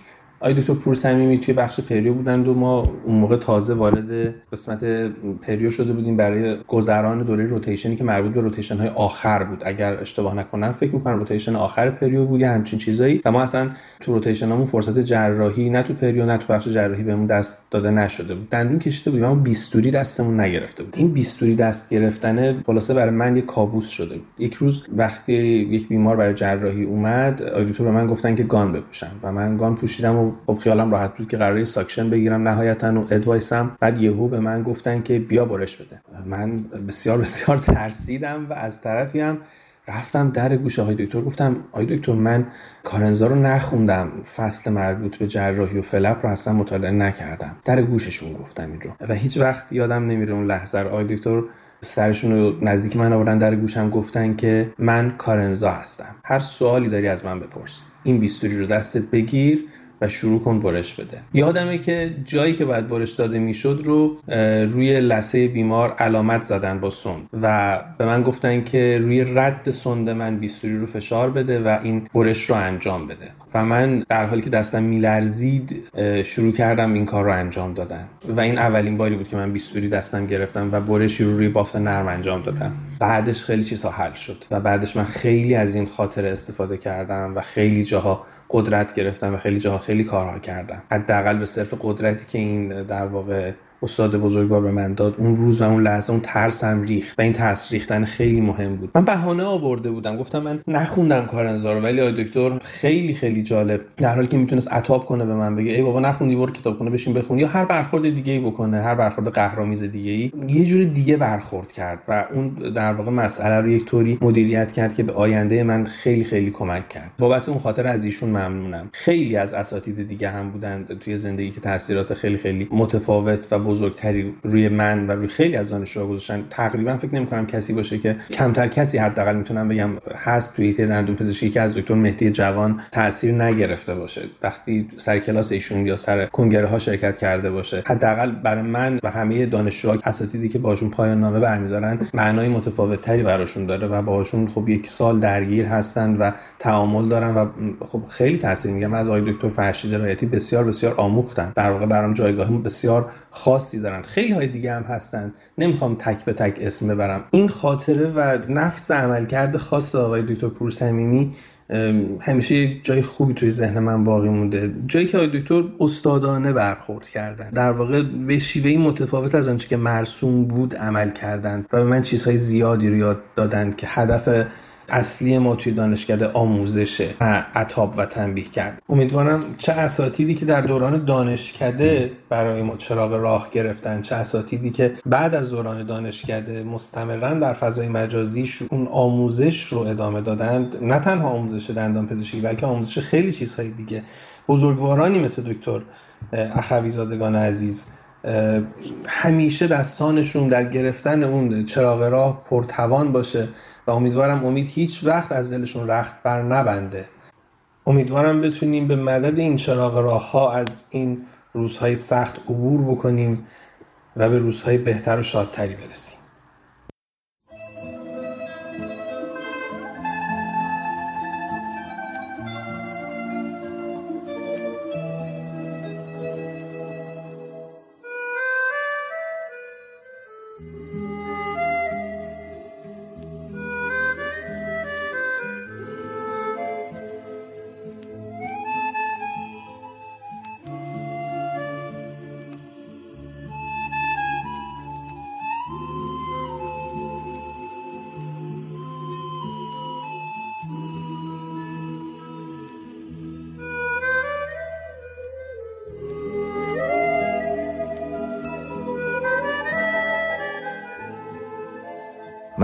آقای دکتر پور صمیمی توی بخش perio بودند و ما اون موقع تازه وارد قسمت perio شده بودیم برای گذران دوره rotation ی که مربوط به rotation های آخر بود. اگر اشتباه نکنم فکر می‌کنم rotation آخر perio بود یا همچین چیزایی و ما اصلا تو rotation همون فرصت جراحی نه تو perio نه تو بخش جراحی بهمون دست داده نشده بود. دندون کشیده بودیم اما بیستوری دستمون نگرفته بود. این بیستوری دست گرفتن خلاصه برای من یک کابوس شده بود. یک روز وقتی یک بیمار برای جراحی اومد آقای دکتر به من گفتن که گان بپوشم و من گان پوشیدم و خب خیالم راحت بود که قراره suction بگیرم نهایتا و وایسم. بعد یهو به من گفتن که بیا برش بده. من بسیار بسیار ترسیدم و از طرفی هم رفتم در گوش آقای دکتر. گفتم آقای دکتر من کارنزا رو نخوندم. فصل مربوط به جراحی و فلپ رو اصلا مطالعه نکردم. در گوششون گفتم این رو. و هیچ وقت یادم نمیره اون لحظه رو آقای دکتر سرشون رو نزدیک من آوردن در گوشم گفتن که من کارنزا هستم. هر سوالی داری از من بپرس. این بیستوری رو دستت بگیر. شروع کن برش بده. یادمه که جایی که باید برش داده می‌شد رو روی لسه بیمار علامت زدن با سند و به من گفتن که روی رد سند من بیستوری رو فشار بده و این برش رو انجام بده. و من در حالی که دستم میلرزید شروع کردم این کار رو انجام دادن. و این اولین باری بود که من بیستوری دستم گرفتم و برشی رو روی بافت نرم انجام دادم. بعدش خیلی چیزها حل شد و بعدش من خیلی از این خاطره استفاده کردم و خیلی جاها قدرت گرفتم و خیلی جاها خیلی کارها کردم. حداقل به صرف قدرتی که این در واقع استاد بزرگوار به من داد. اون روز و اون لحظه اون ترسم ریخت و این ترس ریختن خیلی مهم بود. من بهانه آورده بودم. گفتم من نخوندم کارنزا ولی آقای دکتر خیلی خیلی جالب. در حالی که می‌تونست عتاب کنه به من بگه ای بابا نخوندی برو کتابخونه بشین بخون. یا هر برخورد دیگه ای بکنه هر برخورد قهرامیز دیگه ای یه جور دیگه برخورد کرد و اون در واقع مسئله رو یک طوری مدیریت کرد که به آینده من خیلی خیلی کمک کرد. بابت اون خاطر از ایشون ممنونم. خیلی از اساتید دیگه هم بودن توی زندگی که تاثیرات خیلی خیلی متفاوت و بزرگتری روی من و روی خیلی از دانشجوها گذاشتن تقریبا فکر نمی کنم کسی باشه که کمتر کسی حداقل می‌تونم بگم هست توی ایته دندون پزشکی که از دکتر مهدی جوان تاثیر نگرفته باشه. وقتی سر کلاس ایشون یا سر کنگره ها شرکت کرده باشه حداقل برای من و همه دانشجوها اساتیدی که باشون پایان نامه برمیدارن معنای متفاوت تری براشون داره و باهاشون خب یک سال درگیر هستن و تعامل دارن و خب خیلی تاثیر میگم از آقای دکتر فرشید رایتی بسیار بسیار آموختم. در واقع برام جایگاه بسیار خاصی دارن. خیلی های دیگه هم هستن. نمی‌خوام تک به تک اسم ببرم. این خاطره و نفس عملکرد خاص آقای دکتر پور صمیمی همیشه یک جای خوبی توی ذهن من باقی مونده. جایی که آقای دکتر استادانه برخورد کردن. در واقع به شیوهی متفاوت از آنچه که مرسوم بود عمل کردند و به من چیزهای زیادی رو یاد دادن که هدف اصلی ما توی دانشکده آموزشه عطاب و تنبیه کرد. امیدوارم چه اساتیدی که در دوران دانشکده برای ما چراغ راه گرفتن چه اساتیدی که بعد از دوران دانشکده مستمرا در فضای مجازی اون آموزش رو ادامه دادند. نه تنها آموزش دندان پزشکی بلکه آموزش خیلی چیزهای دیگه. بزرگوارانی مثل دکتر اخوی زادگان عزیز همیشه دستانشون در گرفتن اون چراغ راه پرتوان باشه. و امیدوارم امید هیچ وقت از دلشون رخت بر نبنده. امیدوارم بتونیم به مدد این چراغ راه ها از این روزهای سخت عبور بکنیم و به روزهای بهتر و شادتری برسیم.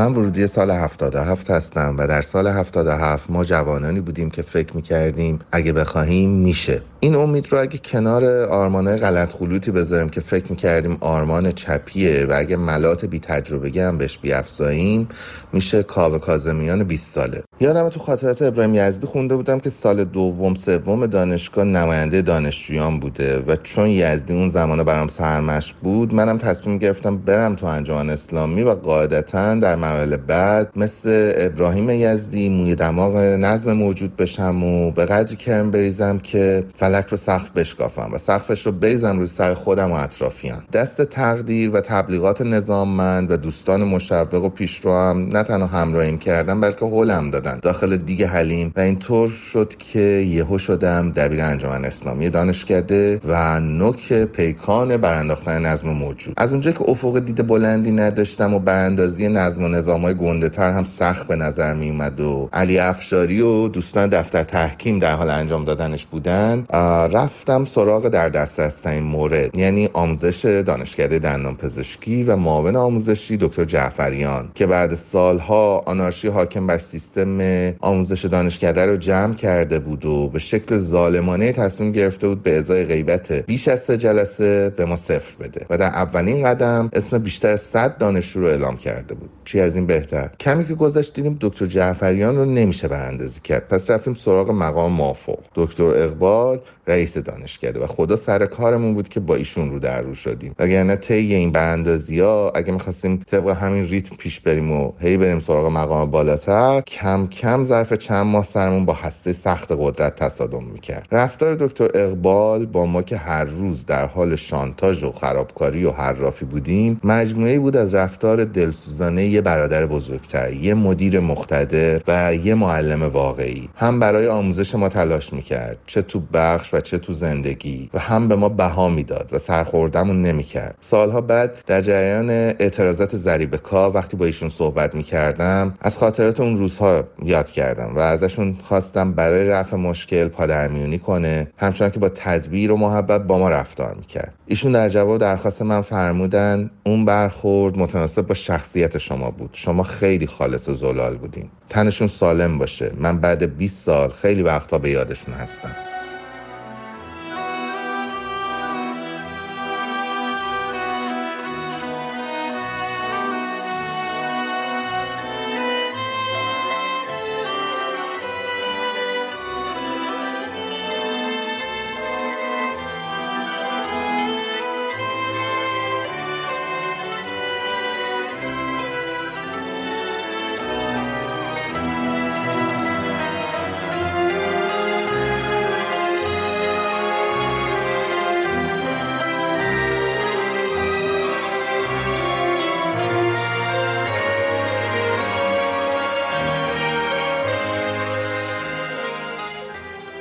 من ورودی سال 77 هستم و در سال 77 ما جوانانی بودیم که فکر می‌کردیم اگه بخواهیم میشه. این امید رو اگه کنار آرمانهای غلط خلوطی بذاریم که فکر می‌کردیم آرمان چپیه و اگه ملات بی تجربه هم بهش بیافزاییم میشه کاوه کازمیان 20 ساله. یادم تو خاطرات ابراهیم یزدی خونده بودم که سال دوم سوم دانشگاه نماینده دانشجویان بوده و چون یزدی اون زمانه برام سرمش بود منم تصمیم گرفتم برم تو انجمن اسلامی و قاعدتا در مراحل بعد مثل ابراهیم یزدی موی دماغ نظم موجود بشم و به قدری کرم بریزم که فلک رو سخت بشکافم و سقفش رو بریزم روی سر خودم و اطرافیان. دست تقدیر و تبلیغات نظاممند و دوستان مشوق و پیشرو هم نه تنها همراهیم کردن بلکه هولم دادن داخل دیگه حلیم و اینطور شد که یهو شدم دبیر انجمن اسلامی دانشکده و نوک پیکان برانداختن نظم موجود. از اونجا که افق دید بلندی نداشتم و براندازی نظم و نظام های گنده تر هم سخت به نظر می اومد و علی افشاری و دوستان دفتر تحکیم در حال انجام دادنش بودن رفتم سراغ در دست این مورد. یعنی آموزش دانشکده دندان پزشکی و معاون آموزشی دکتر جعفریان که بعد سالها آنارشی حاکم بر سیستم آموزش دانشکده رو جمع کرده بود و به شکل ظالمانه تصمیم گرفته بود به ازای غیبت بیش از سه جلسه به ما صفر بده و در اولین قدم اسم بیشتر از 100 دانشجو رو اعلام کرده بود. چی از این بهتر؟ کمی که گذشت دیدیم دکتر جعفریان رو نمیشه براندازی کرد. پس رفتیم سراغ مقام مافوق دکتر اقبال رئیس دانشکده و خدا سر کارمون بود که با ایشون رو در رو شدیم. وگرنه طی این براندازی ها اگه می‌خواستیم طبق همین ریتم پیش بریم و هی بریم سراغ مقام بالاتر کم کم ظرف چند ماه سرمون با هسته سخت قدرت تصادم می‌کرد. رفتار دکتر اقبال با ما که هر روز در حال شانتاژ و خرابکاری و حرافی بودیم مجموعه بود از رفتار دلسوزانه یه برادر بزرگتر یه مدیر مقتدر و یه معلم واقعی. هم برای آموزش ما تلاش می‌کرد چه تو بخش و چه تو زندگی و هم به ما بها می‌داد و سرخوردمون نمی‌کرد. سالها بعد در جریان اعتراضات ضریب کا وقتی با ایشون صحبت می‌کردم از خاطرات اون روزها یاد کردم و ازشون خواستم برای رفع مشکل پادرمیونی کنه همچنان که با تدبیر و محبت با ما رفتار می‌کرد. ایشون در جواب درخواست من فرمودن اون برخورد متناسب با شخصیت شما بود. شما خیلی خالص و زلال بودین. تنشون سالم باشه. من بعد 20 سال خیلی وقتا به یادشون هستم.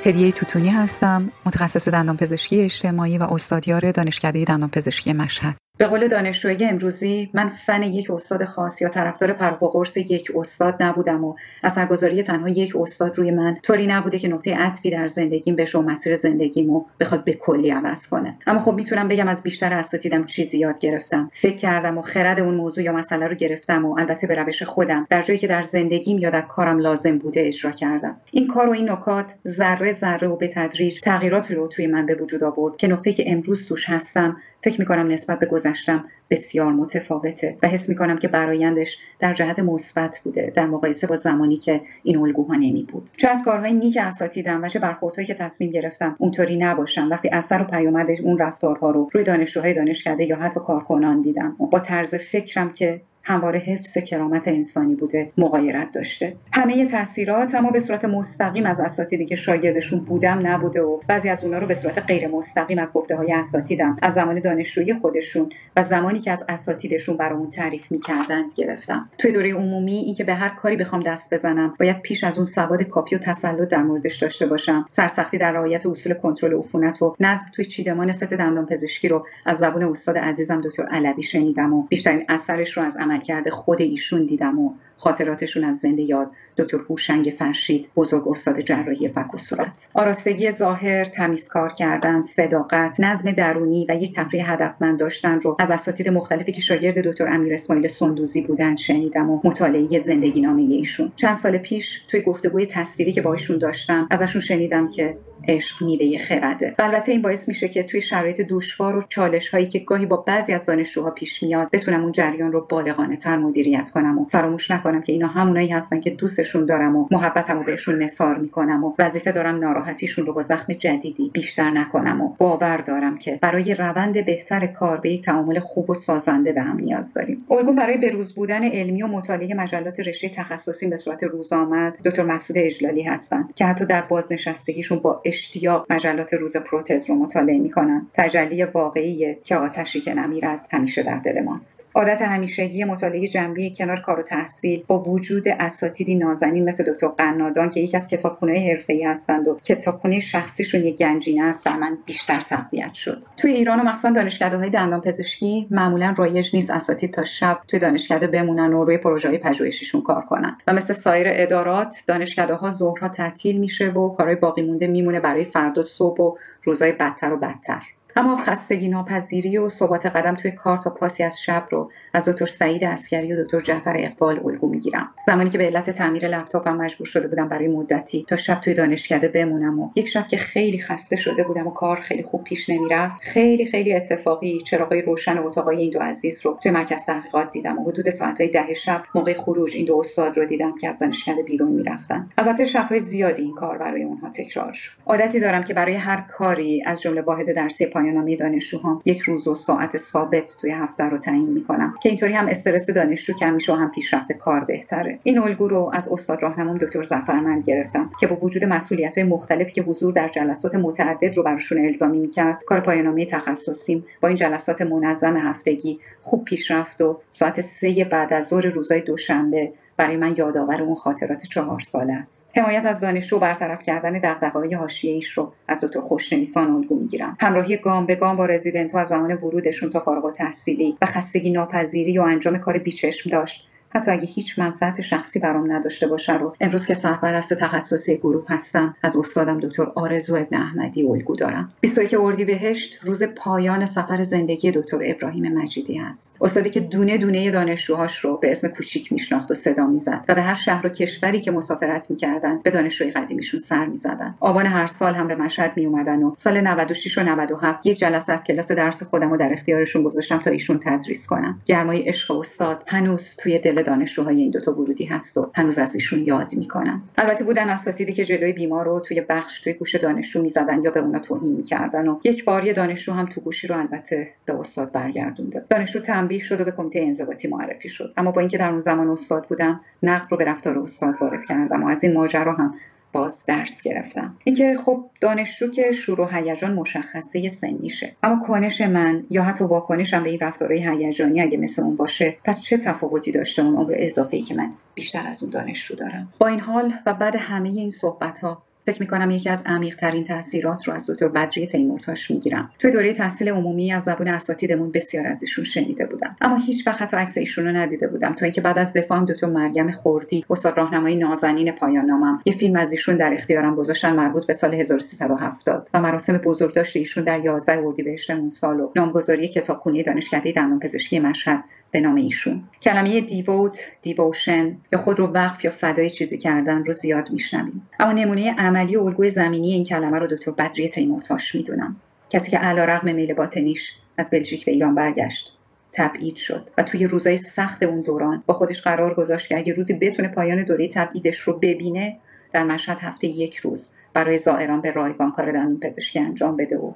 هدیه توتونی هستم متخصص دندان پزشکی اجتماعی و استادیار دانشکده دندان پزشکی مشهد. به قول دانشجوی امروزی من فن یک استاد خاص یا طرفدار پرخ قرص یک استاد نبودم و اثرگذاری تنها یک استاد روی من طوری نبوده که نقطه عطفی در زندگیم بشه و مسیر زندگیمو بخواد به کلی عوض کنه. اما خب می‌تونم بگم از بیشتر اساتیدم چیزی یاد گرفتم. فکر کردم و خرد اون موضوع یا مسئله رو گرفتم و البته به روش خودم در جایی که در زندگیم یا در کارم لازم بوده اجرا کردم. این کار و این نکات ذره ذره و به تدریج تغییراتی رو توی من به وجود آورد که نقطه که امروز توش هستم فکر می‌کنم نسبت به گذشتم بسیار متفاوته و حس می‌کنم که برایندش در جهت مثبت بوده در مقایسه با زمانی که این الگوها نمی بود چه از کارهای نیک اساتیدم و چه برخوردهایی که تصمیم گرفتم اونطوری نباشم. وقتی اثر و پیامد اون رفتارها رو روی دانشجوهای دانشکده یا حتی کارکنان دیدم با طرز فکرم که همواره حفظ کرامت انسانی بوده مقایرت داشته. همه تاثیرات اما به صورت مستقیم از اساتیدی که شاگردشون بودم نبوده و بعضی از اونها رو به صورت غیر مستقیم از گفته های اساتیدم از زمان دانشجویی خودشون و زمانی که از اساتیدشون برامون تعریف می‌کردند گرفتم. توی دوره عمومی اینکه به هر کاری بخوام دست بزنم باید پیش از اون سواد کافی و تسلط در موردش داشته باشم. سرسختی در رعایت اصول کنترل عفونت و نظم توی چیدمان ست دندان پزشکی رو از زبون استاد عزیزم دکتر علوی شنیدم و بیشترین اثرش رو از عملکرد خود ایشون دیدم و خاطراتشون از زنده یاد. دکتر هوشنگ فرشید بزرگ استاد جراحی فک و صورت آراستگی ظاهر تمیز کار کردن صداقت نظم درونی و یک تفریح هدفمند داشتن رو از اساتید مختلفی که شاگرد دکتر امیر اسماعیل سندوزی بودن شنیدم و مطالعه زندگی نامه ایشون. چند سال پیش توی گفتگوی تصویری که با داشتم ازشون شنیدم که عشق میوه خرده. و البته این باعث میشه که توی شرایط دشوار و چالش هایی که گاهی با بعضی از دانشجوها پیش میاد بتونم اون جریان رو بالغانه تر مدیریت کنم و فراموش نکنم که اینا همونایی هستن که دوستشون دارم و محبتم رو بهشون نثار می‌کنم و وظیفه دارم ناراحتیشون رو با زخم جدیدی بیشتر نکنم و باور دارم که برای روند بهتر کار به یک تعامل خوب و سازنده به هم نیاز داریم. الگو برای بروز بودن علمی و مطالعه مجلات رشته تخصصی به صورت روزآمد دکتر مسعود اجلالی هستند که حتی در بازنشستگیشون با اشتیاق مجلات روز پروتز رو مطالعه می‌کنن. تجلی واقعی که آتشی که نمیرد همیشه در دل ماست. عادت همیشگی مطالعه جنبی کنار کار و تحصیل با وجود اساتیدی نازنین مثل دکتر قنادان که یکی از کتابخونه حرفه‌ای هستند و کتابخونه شخصیشون یک گنجینه است در من بیشتر تقویت شد. توی ایران و مخصوصا دانشکده‌های دندان پزشکی معمولا رایج نیست اساتید تا شب توی دانشکده بمونن و روی پروژه‌های پژوهشیشون کار کنن. و مثل سایر ادارات دانشکده‌ها ظهرها تعطیل میشه و کارهای باقی مونده میمونه برای فردا صبح و روزهای بدتر و بدتر. اما خستگی ناپذیری و ثبات قدم توی کار تا پاسی از شب رو از دکتر سعید اسکری و دکتر جعفر اقبال الگو می‌گیرم. زمانی که به علت تعمیر لپتاپم مجبور شده بودم برای مدتی تا شب توی دانشکده بمونم و یک شب که خیلی خسته شده بودم و کار خیلی خوب پیش نمی‌رفت خیلی خیلی اتفاقی چراغای روشن و اتاقای این دو عزیز رو توی مرکز تحقیقات دیدم و حدود ساعتهای ده شب موقع خروج این دو استاد رو دیدم که از دانشکده بیرون می‌رفتن. البته شبهای زیادی این کار برای اونها تکرار شد. عادتی دارم که برای هر کاری از جمله واحد درسی پایان‌نامه دانشجوهام یک روز و ساعت ثابت توی هفته رو تعیین می‌کنم که اینطوری هم استرس دانشجو کم میشه و هم پیشرفت کار بهتره. این الگو رو از استاد راهنمام دکتر زفرمند گرفتم که با وجود مسئولیت های مختلفی که حضور در جلسات متعدد رو براشون الزامی می‌کرد کار پایان‌نامه تخصصیم با این جلسات منظم هفتگی خوب پیشرفت و ساعت سه بعد از ظهر روزهای دوشنبه برای من یادآور اون خاطرات چهار ساله است. حمایت از دانشجو برطرف کردن دغدغه‌های حاشیه‌ایش رو از دکتر خوشنویسان الگو می‌گیرم. همراهی گام به گام با رزیدنت از زمان ورودشون تا فارغ التحصیلی و خستگی ناپذیری و انجام کار بیچشم داشت. حتی اگه هیچ منفعت شخصی برام نداشته باشه رو. امروز که سرپرست تخصصی گروه هستم. از استادم دکتر آرزو ابن احمدی الگو دارم. 21 اردیبهشت روز پایان سفر زندگی دکتر ابراهیم مجیدی است. استادی که دونه دونه دانشجوهاش رو به اسم کوچیک میشناخت و صدا می‌زد و به هر شهر و کشوری که مسافرت می‌کردن به دانشجوی قدیمیشون سر می‌زدن. آبان هر سال هم به مشهد میومدن و سال 96 و 97 یک جلسه از کلاس درس خودم رو در اختیارشون گذاشتم تا ایشون تدریس کنم. گرمای عشق استاد هنوز توی دل دانشجوهای این دوتا ورودی هست و هنوز از ایشون یاد می‌کنم. البته بودن اساتیدی که جلوی بیمار رو توی بخش توی گوش دانشجو می‌زدن یا به اونا توهین می‌کردن و یک بار یه دانشجو هم تو گوشی رو البته به استاد برگردونده. دانشجو تنبیه شد و به کمیته انضباطی معرفی شد. اما با اینکه در اون زمان استاد بودم نقد رو به رفتار استاد وارد کردم و از این ماجرا هم باز درس گرفتم. اینکه خب دانشجو که شور و هیجان مشخصه سنیشه. اما کنش من یا حتی واکنشم به این رفتارهای هیجانی اگه مثل اون باشه پس چه تفاوتی داشته اون عمر اضافه ای که من بیشتر از اون دانشجو دارم؟ با این حال و بعد همه این صحبت ها فکر می‌کنم یکی از عمیقترین تاثیرات رو از دکتر بدری تیمورتاش می‌گیرم. توی دوره تحصیل عمومی از زبون اساتیدمون بسیار از ایشون شنیده بودم. اما هیچ وقت حتی عکس ایشون رو ندیده بودم تا اینکه بعد از دفاعم دکتر مریم خوردی استاد راهنمای نازنین پایان نامم یه فیلم از ایشون در اختیارم گذاشتن مربوط به سال 1370 و مراسم بزرگداشت ایشون در 11 اردیبهشت اون سال و نامگذاری کتابخونه دانشکده دندانپزشکی مشهد. به نام ایشون. کلمه دیووت دیووشن یا خود رو وقف یا فدای چیزی کردن رو زیاد میشنویم. اما نمونه عملی و الگوی زمینی این کلمه رو دکتر بدری تیمورتاش می‌دونم. کسی که علیرغم میل باطنیش از بلژیک به ایران برگشت. تبعید شد و توی روزای سخت اون دوران با خودش قرار گذاشت که اگه روزی بتونه پایان دوره تبعیدش رو ببینه در مشهد هفته یک روز برای زائران به رایگان کار دندون پزشکی انجام بده و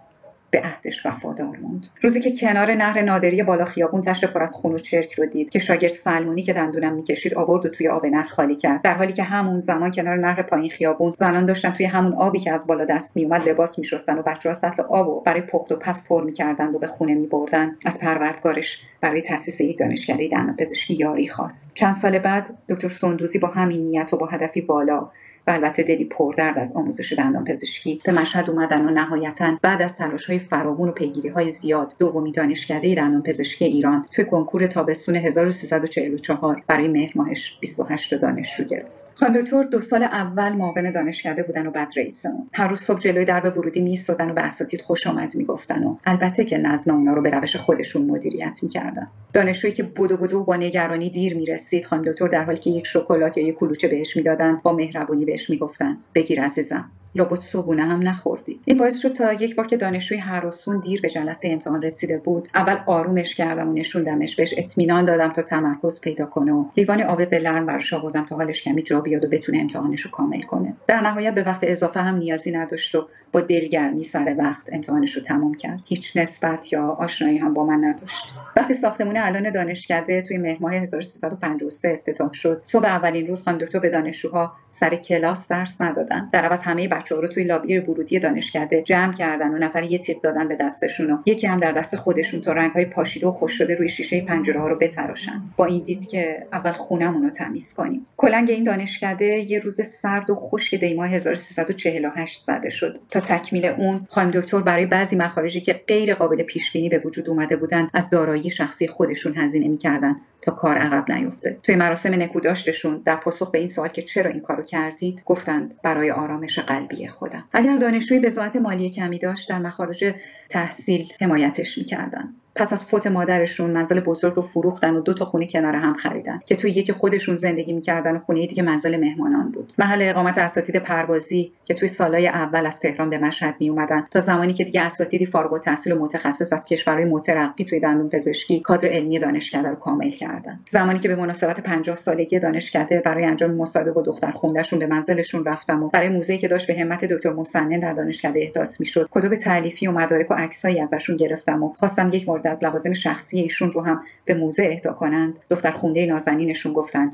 به عهدش وفادار موند. روزی که کنار نهر نادری بالا خیابون تشت پر از خون و چرک رو دید که شاگرد سلمونی که دندونم می‌کشید آورد و توی آب نهر خالی کرد. در حالی که همون زمان کنار نهر پایین خیابون زنان داشتن توی همون آبی که از بالا دست میومد لباس میشستن و بچه ها سطل آب و برای پخت و پس پر می‌کردند و به خونه میبردن از پروردگارش برای تاسیس یک دانشکده دندانپزشکی یاری خواست. چند سال بعد دکتر سندوزی با همین نیت و با هدفی بالا و البته دلی پردرد از آموزش دندان پزشکی. به مشهد اومدن و نهایتا بعد از تلاش های فراوون و پیگیری های زیاد دومی دانشکده دندان پزشکی ایران توی کنکور تابستون 1344 برای مهر ماهش 28 دانشجو گرفت. خانم دکتر دو سال اول معاون دانشکده بودن و بعد رئیسمون هر روز صبح جلوی درب ورودی میایستادن و به اساتید خوش آمد می‌گفتن و البته که نظم اونا رو به روش خودشون مدیریت می‌کردن. دانشجویی که بدو بدو با نگرانی دیر می‌رسید خانم دکتر در حالی که یک شکلات یا یک کلوچه بهش می‌دادن با مهربونی بهش می‌گفتن. بگیر عزیزم. لابد صبونه هم نخوردی. این باعث شد تا یک بار که دانشجوی هراسون دیر به جلسه امتحان رسیده بود اول آرومش کردم و نشوندمش بهش اطمینان دادم تا تمرکز پیدا کنه و لیوان آب بلرم براش آوردم تا حالش کمی جا بیاد و بتونه امتحانش رو کامل کنه. در نهایت به وقت اضافه هم نیازی نداشت و با دلگرمی سر وقت امتحانش رو تمام کرد. هیچ نسبت یا آشنایی هم با من نداشت. وقتی ساختمون الان دانشکده توی مهر ماه 1353 افتتاح شد صبح اولین روز خانم دکتر به دانشجوها سر کلاس درس ندادن. در عوض همه بچه‌ها رو توی لابی ورودی دانشکده جمع کردن و نفر یه تیغ دادن به دستشون و یکی هم در دست خودشون تا رنگ‌های پاشیده و خوش شده روی شیشه پنجره ها رو بتراشن. با این دید که اول خونمون رو تمیز کنیم. کلنگ این دانشکده یه روز سرد و خشک دیماه 1348 زده شد. تا تکمیل اون خانم دکتر برای بعضی مخارجی که غیر قابل پیش بینی به وجود اومده بودن از دارایی شخصی خودشون هزینه می‌کردن تا کار عقب نیفته. توی مراسم نکوداشتشون در پاسخ به این سوال که چرا این کارو کردید گفتند برای آرامش قلبی. خودم. اگر دانشجوی به مالی کمی داشت در مخارج تحصیل حمایتش می‌کردن. پس از فوت مادرشون منزل بزرگ رو فروختن و دو تا خونه کنار هم خریدن که توی یکی خودشون زندگی می‌کردن و خونه دیگه منزل مهمانان بود. محل اقامت اساتید پروازی که توی سالهای اول از تهران به مشهد می اومدن تا زمانی که دیگه اساتیدی فارغ التحصیل و متخصص از کشورهای مترقی توی دندون پزشکی کادر علمی دانشکده رو کامل کردن. زمانی که به مناسبت 50 سالگی دانشکده برای انجام مصاحبه با دختر خوندهشون به منزلشون رفتم و برای موزه‌ای که داشت به همت دکتر مسنن در دانشکده احداث می‌شد کتب تعلیفی و مدارک و عکسایی ازشون گرفتم و خواستم یک از لوازم شخصی ایشون رو هم به موزه اهدا کنند. دختر خونده نازنینشون گفتن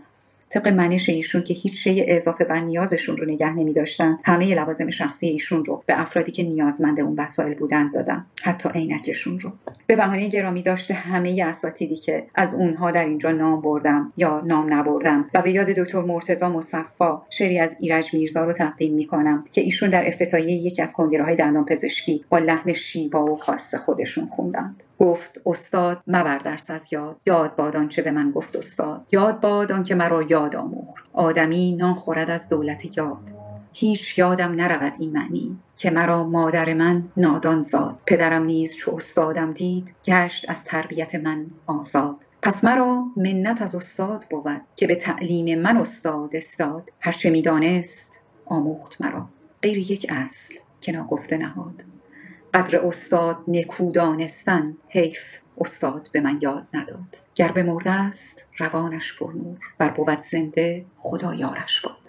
طبق منش ایشون که هیچ شی اضافه بر نیازشون رو نگه نمی داشتن. همه لوازم شخصی ایشون رو به افرادی که نیازمند اون وسایل بودن دادم حتی عینکشون رو. به بهانه گرامی داشته همه اساتیدی که از اونها در اینجا نام بردم یا نام نبردم و به یاد دکتر مرتضی مصفا شعری از ایرج میرزا رو تقدیم می کنم که ایشون در افتتاحیه یکی از کنگره های دندان پزشکی با لحن شیوا و خاص خودشون خوندند. گفت استاد مبر درس از یاد یاد باد چه به من گفت استاد یاد باد که مرا یاد آموخت. آدمی نان خورد از دولت یاد. هیچ یادم نرود این معنی که مرا مادر من نادان زاد. پدرم نیز چو استادم دید گشت از تربیت من آزاد. پس مرا منت از استاد بود که به تعلیم من استاد استاد. هرچه می‌دانست آموخت مرا. غیر یک اصل که ناگفته نهاد. قدر استاد نکو دانستن حیف استاد به من یاد نداد. گر بمرده است روانش پر نور. بر بود زنده خدا یارش باد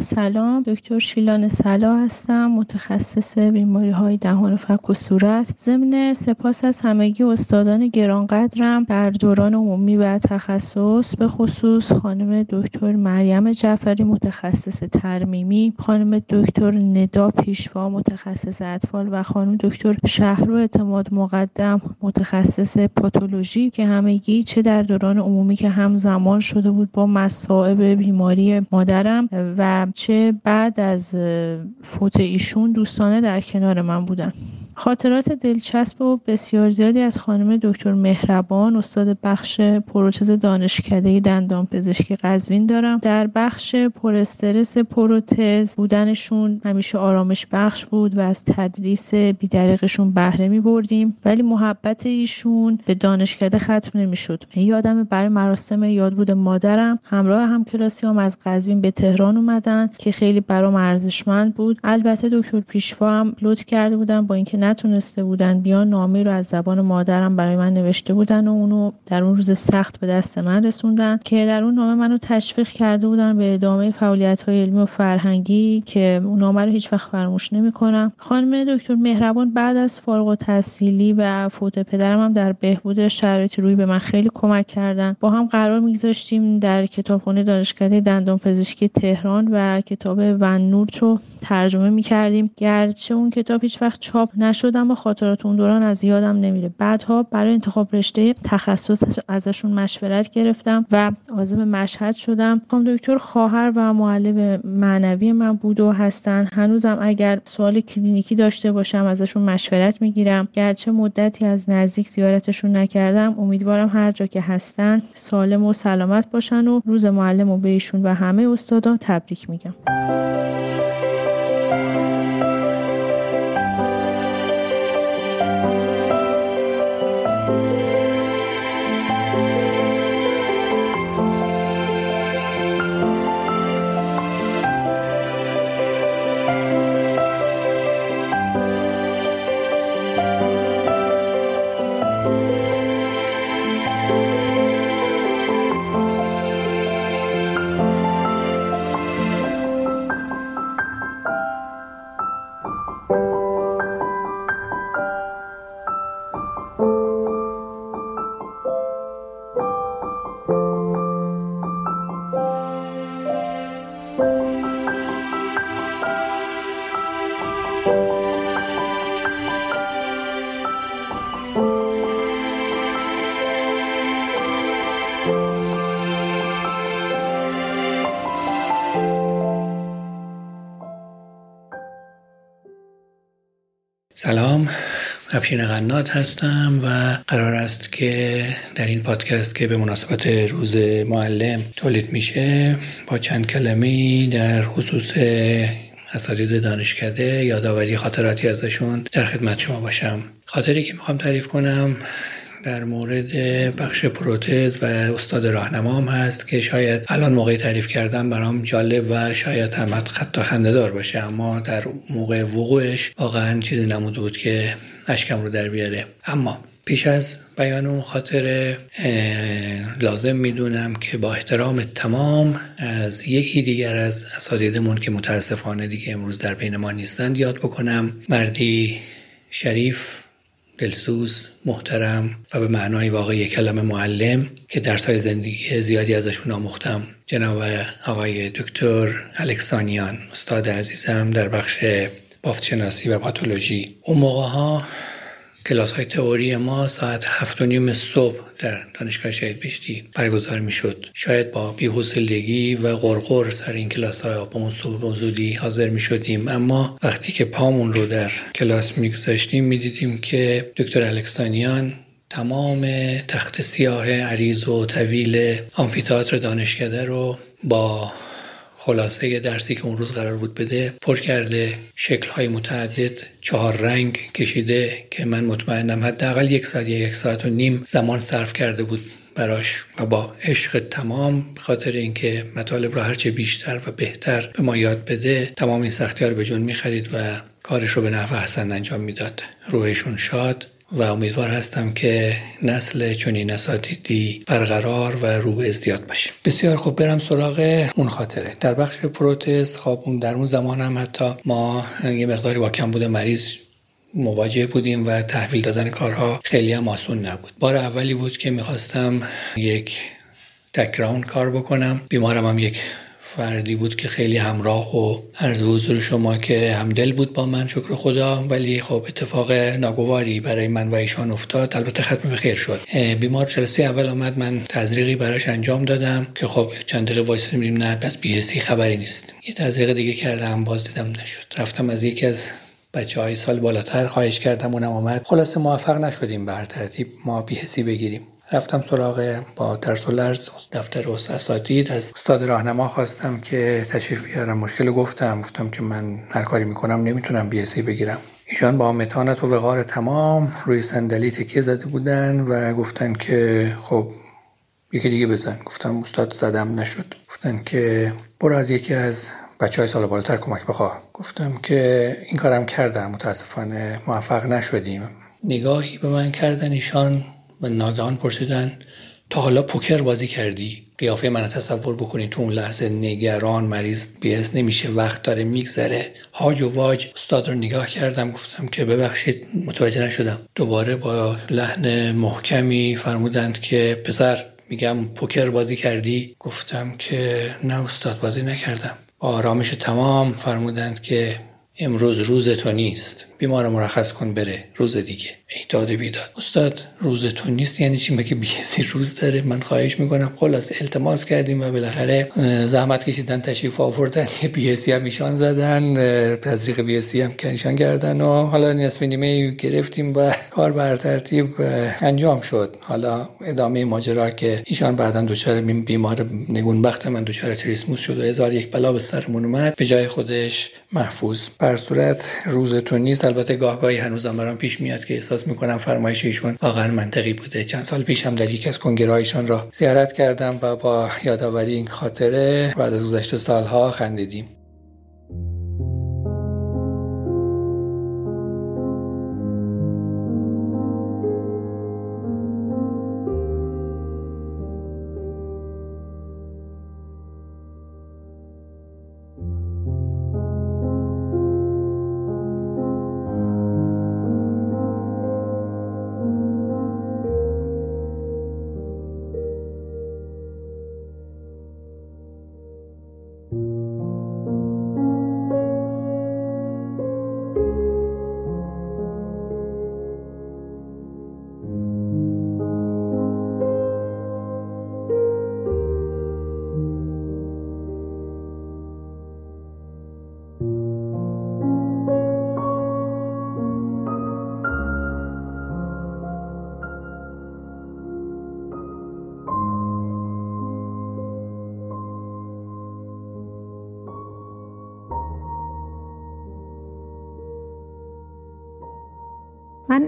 سلام دکتر شیلان سلا هستم متخصص بیماری های دهان فک و صورت. ضمن سپاس از همگی استادان گرانقدرم در دوران عمومی و تخصص به خصوص خانم دکتر مریم جعفری متخصص ترمیمی خانم دکتر ندا پیشوا متخصص اطفال و خانم دکتر شهرو اعتماد مقدم. متخصص پاتولوژی که همگی چه در دوران عمومی که هم زمان شده بود با مصائب بیماری مادرم و چه بعد از فوت ایشون دوستانه در کنار من بودن. خاطرات دلچسب و بسیار زیادی از خانم دکتر مهربان استاد بخش پروتز دانشکده دندان پزشکی قزوین دارم. در بخش پرسترس پروتز بودنشون همیشه آرامش بخش بود و از تدریس بیدرقشون بهره می بردیم ولی محبت ایشون به دانشکده ختم نمی‌شد. یادم برای مراسم یاد بود مادرم. همراه هم کلاسی هم از قزوین به تهران اومدن که خیلی برام ارزشمند بود. البته دکتر پیشوا هم لطف کرده بودن با اینکه نتونسته بودن بیان نامه رو از زبان مادرم برای من نوشته بودن و اونو در اون روز سخت به دست من رسوندن که در اون نامه منو تشویق کرده بودن به ادامه فعالیت های علمی و فرهنگی که اون نامه رو هیچ وقت فراموش نمی‌کنم. خانم دکتر مهربان بعد از فارغ التحصیلی و فوت پدرم هم در بهبود شرایط روی به من خیلی کمک کردن. با هم قرار میگذاشتیم در کتابخانه دانشکده دندان پزشکی تهران و کتاب ون نور رو ترجمه می‌کردیم. گرچه اون کتاب هیچ وقت چاپ نشدم و خاطرات اون دوران از یادم نمیره. بعدها برای انتخاب رشته تخصص ازشون مشورت گرفتم و عازم مشهد شدم. خانم دکتر خواهر و معلم معنوی من بود و هستن. هنوزم اگر سوال کلینیکی داشته باشم ازشون مشورت می‌گیرم. گرچه مدتی از نزدیک زیارتشون نکردم امیدوارم هر جا که هستن سالم و سلامت باشن و روز معلم و بهشون و همه استادان تبریک میگم. سلام افشین قنات هستم و قرار است که در این پادکست که به مناسبت روز معلم تولید میشه با چند کلمه در خصوص اساتید دانشکده یادآوری خاطراتی ازشون در خدمت شما باشم. خاطری که می‌خوام تعریف کنم در مورد بخش پروتز و استاد راهنمام هست که شاید الان موقع تعریف کردن برام جالب و شاید هم حتی خنده دار باشه اما در موقع وقوعش واقعا چیزی نموده بود که اشکم رو در بیاره. اما پیش از بیان اون خاطر لازم می‌دونم که با احترام تمام از یکی دیگر از اساتیدمون که متاسفانه دیگه امروز در بین ما نیستند یاد بکنم مردی شریف دلسوز محترم و به معنای واقعی کلمه معلم که درس های زندگی زیادی ازشون آموختم جناب آقای دکتر الکسانیان استاد عزیزم در بخش بافتشناسی و پاتولوژی. اون موقع ها کلاس های تئوری ما ساعت هفت و نیم صبح در دانشگاه شهید بشتی برگزار می شد شاید با بیحسلگی و غرغر سر این کلاس ها با اون صبح زودی حاضر می شدیم اما وقتی که پامون رو در کلاس می گذاشتیم می دیدیم که دکتر الکسانیان تمام تخت سیاه عریض و طویل آمفیتاتر دانشکده رو با خلاصه درسی که اون روز قرار بود بده پر کرده شکل های متعدد چهار رنگ کشیده که من مطمئنم حداقل یک ساعت یا یک ساعت و نیم زمان صرف کرده بود براش و با عشق تمام به خاطر اینکه مطالب را هرچه بیشتر و بهتر به ما یاد بده تمام این سختی ها رو به جون می‌خرید و کارش رو به نحو احسن انجام می‌داد. روحشون شاد و امیدوار هستم که نسل چنین اساتیدی برقرار و رو ازدیاد باشه. بسیار خوب برم سراغ اون خاطره. در بخش پروتز خب در اون زمان هم حتی ما یه مقداری با کم بوده مریض مواجه بودیم و تحویل دادن کارها خیلی هم آسون نبود. بار اولی بود که می‌خواستم یک تکراون کار بکنم. بیمارم هم یک فردی بود که خیلی همراه و عرض حضور شما که همدل بود با من. شکر خدا. ولی خب اتفاق ناگواری برای من و ایشان افتاد. البته ختم به خیر شد بیمار جلسه اول آمد. من تزریقی براش انجام دادم که خب چند دقیقه میریم نه بس بیهسی خبری نیست. یه تزریق دیگه کردم. باز دیدم نشد. رفتم از یکی از بچه های سال بالاتر. خواهش کردم اونم آمد. خلاصه موفق نشدیم. بر ترتیب ما بیهسی بگیریم. رفتم سراغ با درس و لرز دفتر اساتید. از استاد راهنما خواستم که تشریف بیارم. مشکل گفتم. گفتم که من هر کاری می‌کنم نمی‌تونم بیهسی بگیرم. ایشان با متانت و وقار تمام روی صندلی تکیه زده بودن و گفتن که خب یکی دیگه بزن. گفتم استاد زدم نشد. گفتن که برو از یکی از بچه های سال بالاتر کمک بخواه. گفتم که این کارم کردم. متاسفانه موفق نشدیم. نگاهی به من کردن ایشان و ناگهان پرسیدن تا حالا پوکر بازی کردی؟ قیافه من تصور بکنید تو اون لحظه نگران مریض بیهست نمیشه وقت داره میگذره. هاج و واج استاد رو نگاه کردم گفتم که ببخشید متوجه نشدم. دوباره با لحن محکمی فرمودند که پسر میگم پوکر بازی کردی؟ گفتم که نه استاد بازی نکردم. آرامش تمام. فرمودند که امروز روز تو نیست. بیمار مرخص کن بره. روز دیگه. ایداد بیداد. استاد روز تو نیست؟ یعنی چی؟ مگه بیهسی روز داره؟ من خواهش می‌کنم. خلاص التماس کردیم و بالاخره زحمت کشیدن تشریف آوردن. بیهسی هم ایشان زدن تزریق بیهسی هم که ایشان کردن و حالا نصف نیمه گرفتیم و کار بر ترتیب انجام شد. حالا ادامه ماجرا که ایشان بعدا دچار بیمار نگونبخت من دچار تریسموس شد و هزار یک بلا به سرمون اومد. به جای خودش محفوظ. بر صورت روز تو نیست. البته گاهگاهی هنوزم برام پیش میاد که احساس می‌کنم فرمایش ایشون واقعا منطقی بوده. چند سال پیش هم در یکی از کنگرهایشان را زیارت کردم و با یادآوری این خاطره بعد از گذشته سالها خندیدیم.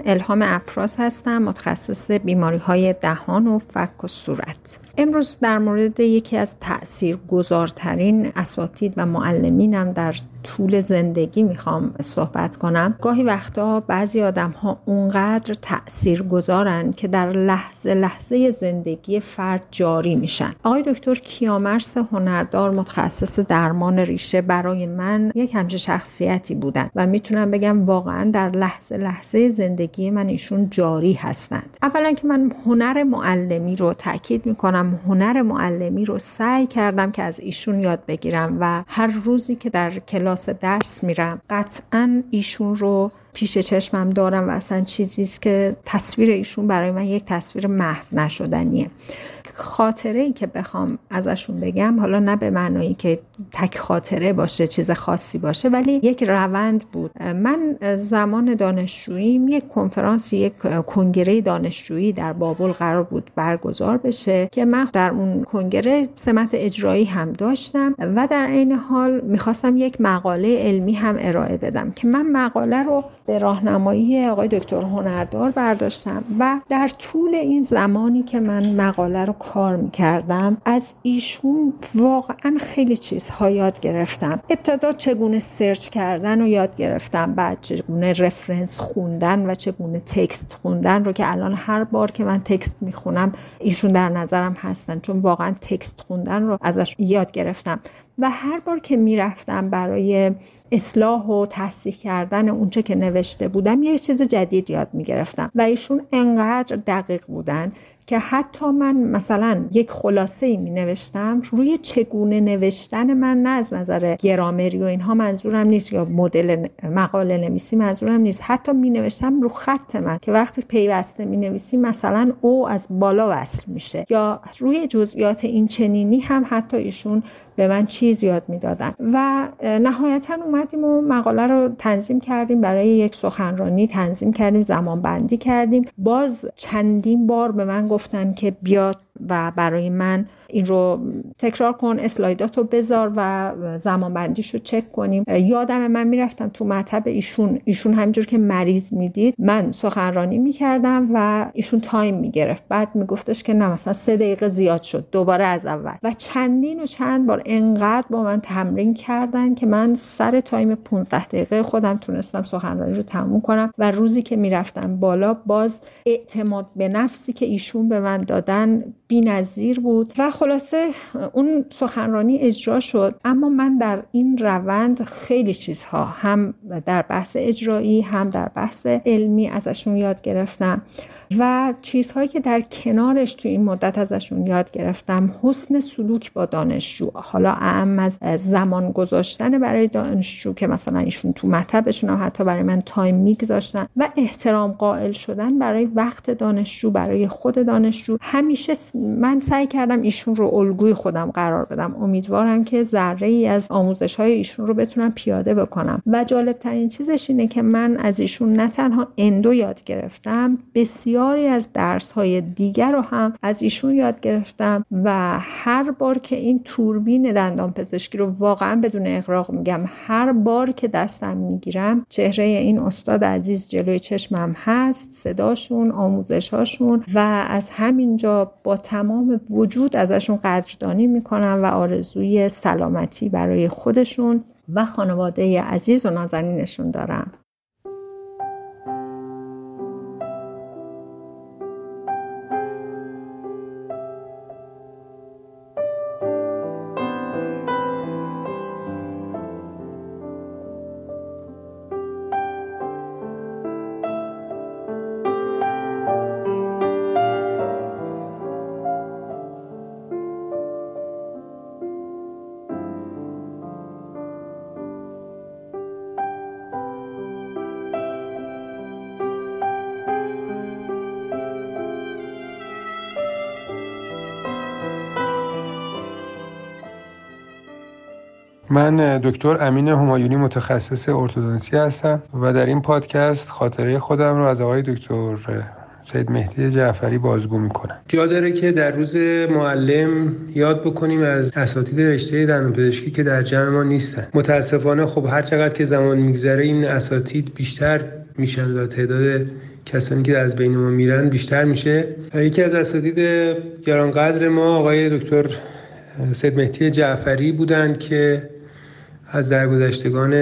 الهام افراز هستم متخصص بیماری های دهان و فک و صورت. امروز در مورد یکی از تأثیر گذارترین اساتید و معلمینم در طول زندگی می‌خوام صحبت کنم. گاهی وقتا بعضی آدم ها اونقدر تأثیر گذارن که در لحظه لحظه زندگی فرد جاری میشن. آقای دکتر کیامرس هنردار متخصص درمان ریشه برای من یک همچه شخصیتی بودن و می‌تونم بگم واقعا در لحظه لحظه زندگی من ایشون جاری هستند. اولا که من هنر معلمی رو تاکید می‌کنم هنر معلمی رو سعی کردم که از ایشون یاد بگیرم و هر روزی که در کلاس درس میرم. قطعا ایشون رو پیش چشمم دارم و اصلا چیزیست که تصویر ایشون برای من یک تصویر محو نشدنیه. خاطره ای که بخوام ازشون بگم حالا نه به معنایی که تک خاطره باشه چیز خاصی باشه ولی یک روند بود. من زمان دانشجوییم یک کنفرانس یک کنگره دانشجویی در بابل قرار بود برگزار بشه که من در اون کنگره سمت اجرایی هم داشتم و در عین حال می‌خواستم یک مقاله علمی هم ارائه بدم که من مقاله رو به راهنمایی آقای دکتر هنردار برداشتم و در طول این زمانی که من مقاله رو کار می‌کردم از ایشون واقعا خیلی چیزها یاد گرفتم. ابتدا چگونه سرچ کردن رو یاد گرفتم بعد چگونه رفرنس خوندن و چگونه تکست خوندن رو که الان هر بار که من تکست می‌خونم ایشون در نظرم هستن چون واقعا تکست خوندن رو ازش یاد گرفتم. و هر بار که می‌رفتم برای اصلاح و تصحیح کردن اونچه که نوشته بودم یه چیز جدید یاد می‌گرفتم. و ایشون انقدر دقیق بودن که حتی من مثلا یک خلاصه ای می نوشتم روی چگونه نوشتن من نه از نظر گرامری و اینها منظورم نیست یا مدل مقاله نویسی منظورم نیست. حتی می نوشتم رو خط من که وقتی پیوسته می نویسی مثلا او از بالا وصل میشه یا روی جزئیات این چنینی هم حتی ایشون به من چیز یاد می‌دادن. و نهایتا اومدیم و مقاله رو تنظیم کردیم برای یک سخنرانی تنظیم کردیم زمان بندی کردیم. باز چندین بار به من گفتن که بیاد و برای من این رو تکرار کن اسلایداتو بذار و زمان بندیش رو چک کنیم. یادم من می‌رفتم تو مطب ایشون ایشون همینجور که مریض می‌دید من سخنرانی می‌کردم و ایشون time می‌گرفت. بعد میگفتش که نه مثلا سه دقیقه زیاد شد دوباره از اول. و چندین و چند بار انقدر با من تمرین کردن که من سر time 15 دقیقه خودم تونستم سخنرانی رو تموم کنم و روزی که می‌رفتم بالا باز اعتماد به نفسی که ایشون به من دادن نظیر بود و خلاصه اون سخنرانی اجرا شد. اما من در این روند خیلی چیزها هم در بحث اجرایی هم در بحث علمی ازشون یاد گرفتم. و چیزهایی که در کنارش تو این مدت ازشون یاد گرفتم. حسن سلوک با دانشجو. حالا اهم از زمان گذاشتن برای دانشجو که مثلا ایشون تو مطبشون هم حتی برای من تایم میگذاشتن و احترام قائل شدن برای وقت دانشجو برای خود دانشجو. همیشه من سعی کردم ایشون رو الگوی خودم قرار بدم. امیدوارم که ذره ای از آموزش های ایشون رو بتونم پیاده بکنم. و جالب ترین چیزش اینه که من از ایشون نه تنها اندو یاد گرفتم بسیاری از درس های دیگر رو هم از ایشون یاد گرفتم و هر بار که این توربین دندان پزشکی رو واقعا بدون اقراق میگم هر بار که دستم می‌گیرم چهره این استاد عزیز جلوی چشمم هست صداشون آموزشاشون و از همینجا با تمام وجود ازشون قدردانی می‌کنم و آرزوی سلامتی برای خودشون و خانواده عزیز و نازنینشون دارم. من دکتر امین همایونی متخصص ارتودنسی هستم و در این پادکست خاطره خودم رو از آقای دکتر سید مهدی جعفری بازگو می‌کنم. جا داره که در روز معلم یاد بکنیم از اساتید رشته دندانپزشکی که در جمع ما نیستن. متاسفانه خب هر چقدر که زمان میگذره این اساتید بیشتر میشن و تعداد کسانی که از بین ما میرن بیشتر میشه. یکی از اساتید گرانقدر ما آقای دکتر سید مهدی جعفری بودند که از درگذشتگان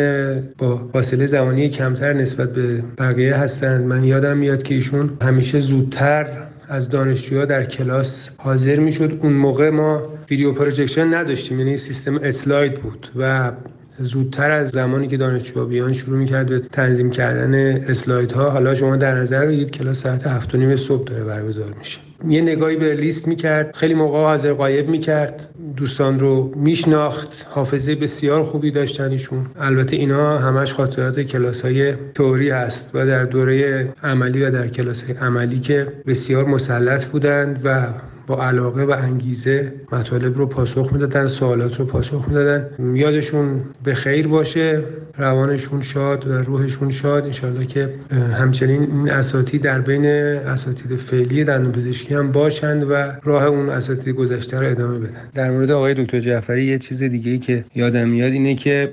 با فاصله زمانی کمتر نسبت به بقیه هستند. من یادم میاد که ایشون همیشه زودتر از دانشجوها در کلاس حاضر می‌شد. اون موقع ما video projection نداشتیم یعنی سیستم اسلاید بود و زودتر از زمانی که دانشجوها بیان شروع می‌کرد به تنظیم کردن اسلاید ها حالا شما در نظر بگیرید کلاس ساعت نیم صبح داره برگزار میشه. یه نگاهی به لیست می‌کرد. خیلی موقع حاضر غایب می‌کرد. دوستان رو میشناخت. حافظه بسیار خوبی داشتن ایشون. البته اینا همش خاطرات کلاس های توری هست و در دوره عملی و در کلاس عملی که بسیار مسلط بودند و با علاقه و انگیزه مطالب رو پاسخ می‌دادن سوالات رو پاسخ می‌دادن. یادشون به خیر باشه روانشون شاد و روحشون شاد. انشالله که همچنین این اساتید در بین اساتید فعلی دندون پزشکی هم باشند و راه اون اساتید گذشته رو ادامه بدن. در مورد آقای دکتر جعفری یه چیز دیگه ای که یادم میاد اینه که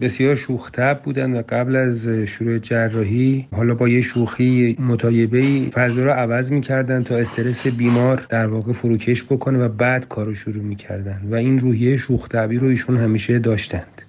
بسیار شوخ بودن و قبل از شروع جراحی حالا با یه شوخی متایبه ای فضا رو عوض می‌کردن تا استرس بیمار در واقع واقع فروکش بکنه و بعد کارو شروع می‌کردن و این روحیه شوخ رو ایشون همیشه داشتند.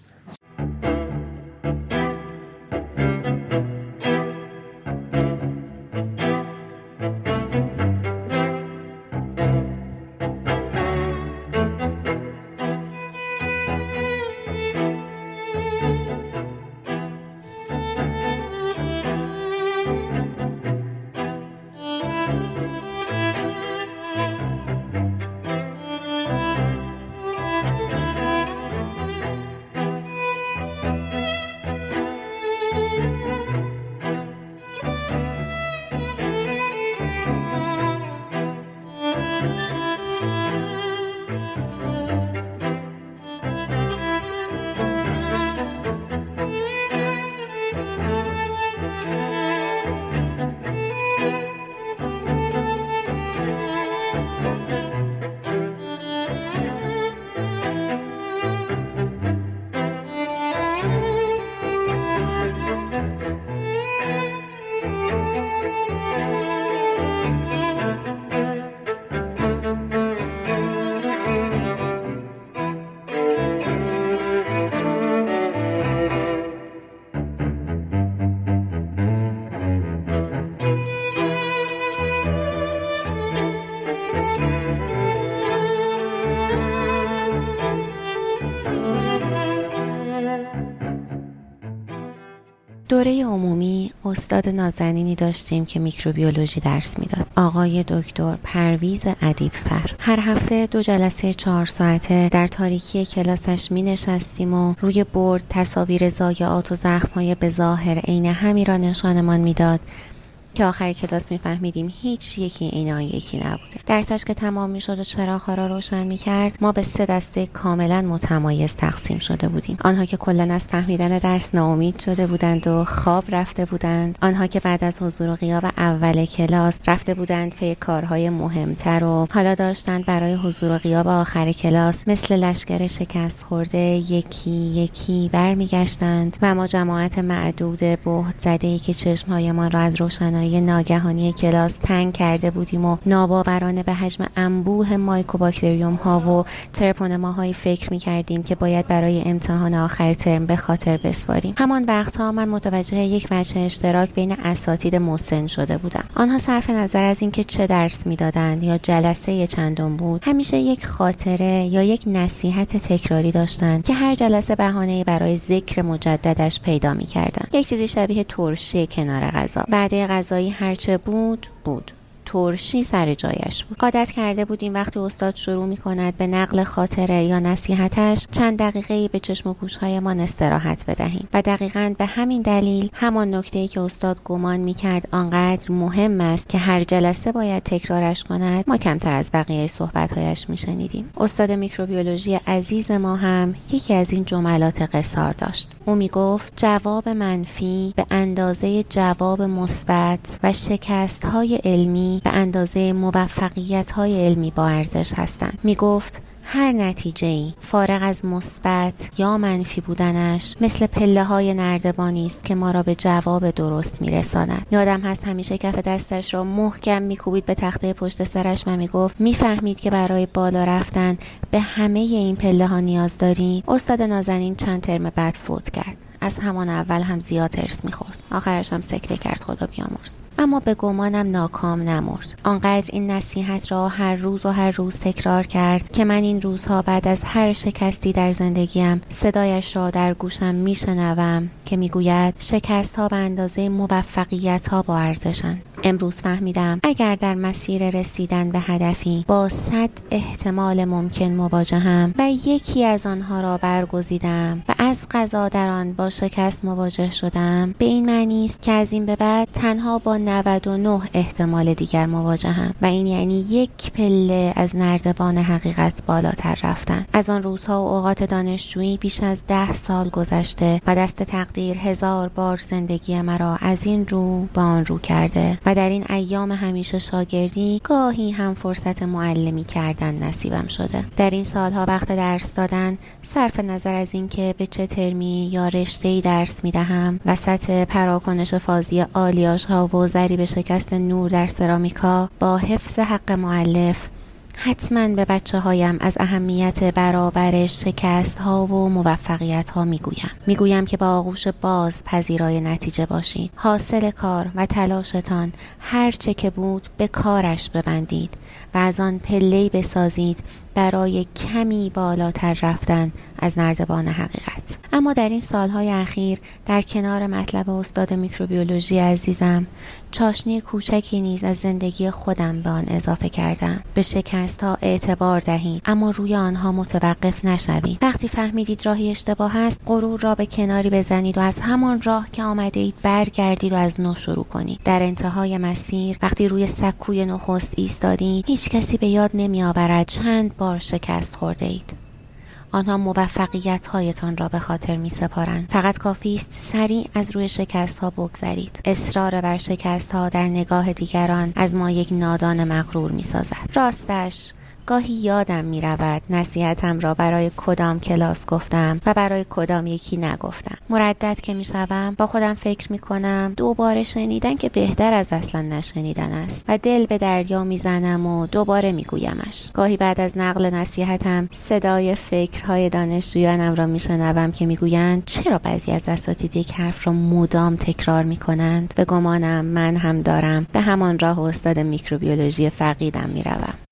دوره عمومی استاد نازنینی داشتیم که میکروبیولوژی درس می‌داد. آقای دکتر پرویز ادیب فر هر هفته دو جلسه چهار ساعته در تاریکی کلاسش می نشستیم و روی برد تصاویر ضایعات و زخمهای به ظاهر عین هم را نشانمان می‌داد. که آخر کلاس میفهمیدیم هیچ یکی اینا یکی نبوده. درسش که تمام می‌شد و چراغ را روشن می‌کرد ما به سه دسته کاملا متمایز تقسیم شده بودیم. آنها که کلا از فهمیدن درس ناامید شده بودند و خواب رفته بودند. آنها که بعد از حضور و غیاب اول کلاس رفته بودند پی کارهای مهمتر و حالا داشتند برای حضور و غیاب آخر کلاس مثل لشکر شکست خورده یکی یکی برمیگشتند و ما جماعت معدود بهت زده ای که چشمهایمان را از روشنایی ناگهانی کلاس تنگ کرده بودیم و ناباورانه به حجم انبوه مایکوباکتریوم ها و ترپونما هایی فکر می کردیم که باید برای امتحان آخر ترم به خاطر بسپاریم. همان وقتها من متوجه یک وجه اشتراک بین اساتید مسن شده بودم. آنها صرف نظر از اینکه چه درس می‌دادند یا جلسه چندم بود همیشه یک خاطره یا یک نصیحت تکراری داشتند که هر جلسه بهانه برای ذکر مجددش پیدا می یک چیزی شبیه ترشی کنار غذا. بعد غذا هرچه بود بود. ترشی سر جایش بود. عادت کرده بودیم وقتی استاد شروع می کند به نقل خاطره یا نصیحتش چند دقیقه به چشم و گوشهایمان استراحت بدهیم و دقیقا به همین دلیل همان نکته ای که استاد گمان می کرد آنقدر مهم است که هر جلسه باید تکرارش کند ما کمتر از بقیه صحبتهایش می شنیدیم استاد میکروبیولوژی عزیز ما هم یکی از این جملات قصار داشت. او می گفت جواب منفی به اندازه جواب مثبت و شکست های علمی به اندازه موفقیت های علمی با ارزش هستند. می گفت هر نتیجه ای فارغ از مثبت یا منفی بودنش مثل پله های نردبانی است که ما را به جواب درست میرساند. یادم هست همیشه کف دستش را محکم میکوبید به تخته پشت سرش و می‌گفت می‌فهمید که برای بالا رفتن به همه این پله ها نیاز داری استاد نازنین چند ترم بعد فوت کرد. از همان اول هم زیاد ترس می‌خورد. آخرش هم سکته کرد. خدا بیامرز. اما به گمانم ناکام نمرد. آنقدر این نصیحت را هر روز و هر روز تکرار کرد که من این روزها بعد از هر شکستی در زندگیم صدایش را در گوشم میشنوم که می‌گوید شکست ها به اندازه موفقیت ها با ارزشن. امروز فهمیدم اگر در مسیر رسیدن به هدفی با صد احتمال ممکن مواجهم و یکی از آنها را برگزیدم و از قضا در آن با شکست مواجه شدم به این معنی است که از این به بعد تنها با 99 احتمال دیگر مواجهم و این یعنی یک پله از نردبان حقیقت بالاتر رفتن. از آن روزها و اوقات دانشجویی بیش از ده سال گذشته و دست تقدیر هزار بار زندگی مرا از این رو به آن رو کرده و در این ایام همیشه شاگردی گاهی هم فرصت معلمی کردن نصیبم شده. در این سالها وقت درس دادن صرف نظر از اینکه به چه ترمی یا رشته درس می‌دهم وسط پراکنش فازی آلیاش ها و به شکست نور در سرامیکا با حفظ حق معلف حتما به بچه هایم از اهمیت برابرش شکست ها و موفقیت ها می‌گویم. می‌گویم که با آغوش باز پذیرای نتیجه باشید. حاصل کار و تلاشتان هر چه که بود به کارش ببندید و از آن پلهی بسازید برای کمی بالاتر رفتن از نردبان حقیقت. اما در این سالهای اخیر در کنار مطلب استاد میکروبیولوژی عزیزم چاشنی کوچکی نیز از زندگی خودم به آن اضافه کردم. به شکست ها اعتبار دهید اما روی آنها متوقف نشوید. وقتی فهمیدید راهی اشتباه است غرور را به کناری بزنید و از همان راه که آمده اید برگردید و از نو شروع کنید. در انتهای مسیر وقتی روی سکوی نخست ایستادید هیچ کسی به یاد نمی آورد چند بار شکست خورده اید آنها موفقیت هایتان را به خاطر می سپارند فقط کافی است سریع از روی شکست ها بگذرید. اصرار بر شکست ها در نگاه دیگران از ما یک نادان مغرور می سازد راستش گاهی یادم می رود نصیحتم را برای کدام کلاس گفتم و برای کدام یکی نگفتم. مردد که می شوم با خودم فکر می کنم دوباره شنیدن که بهتر از اصلا نشنیدن است و دل به دریا می زنم و دوباره می گویمش گاهی بعد از نقل نصیحتم صدای فکرهای دانشجویانم را می شنوم که می گویند چرا بعضی از اساتید یک حرف را مدام تکرار می کنند به گمانم من هم دارم. به همان راه استاد میکروبیولوژی فقیدم می روم.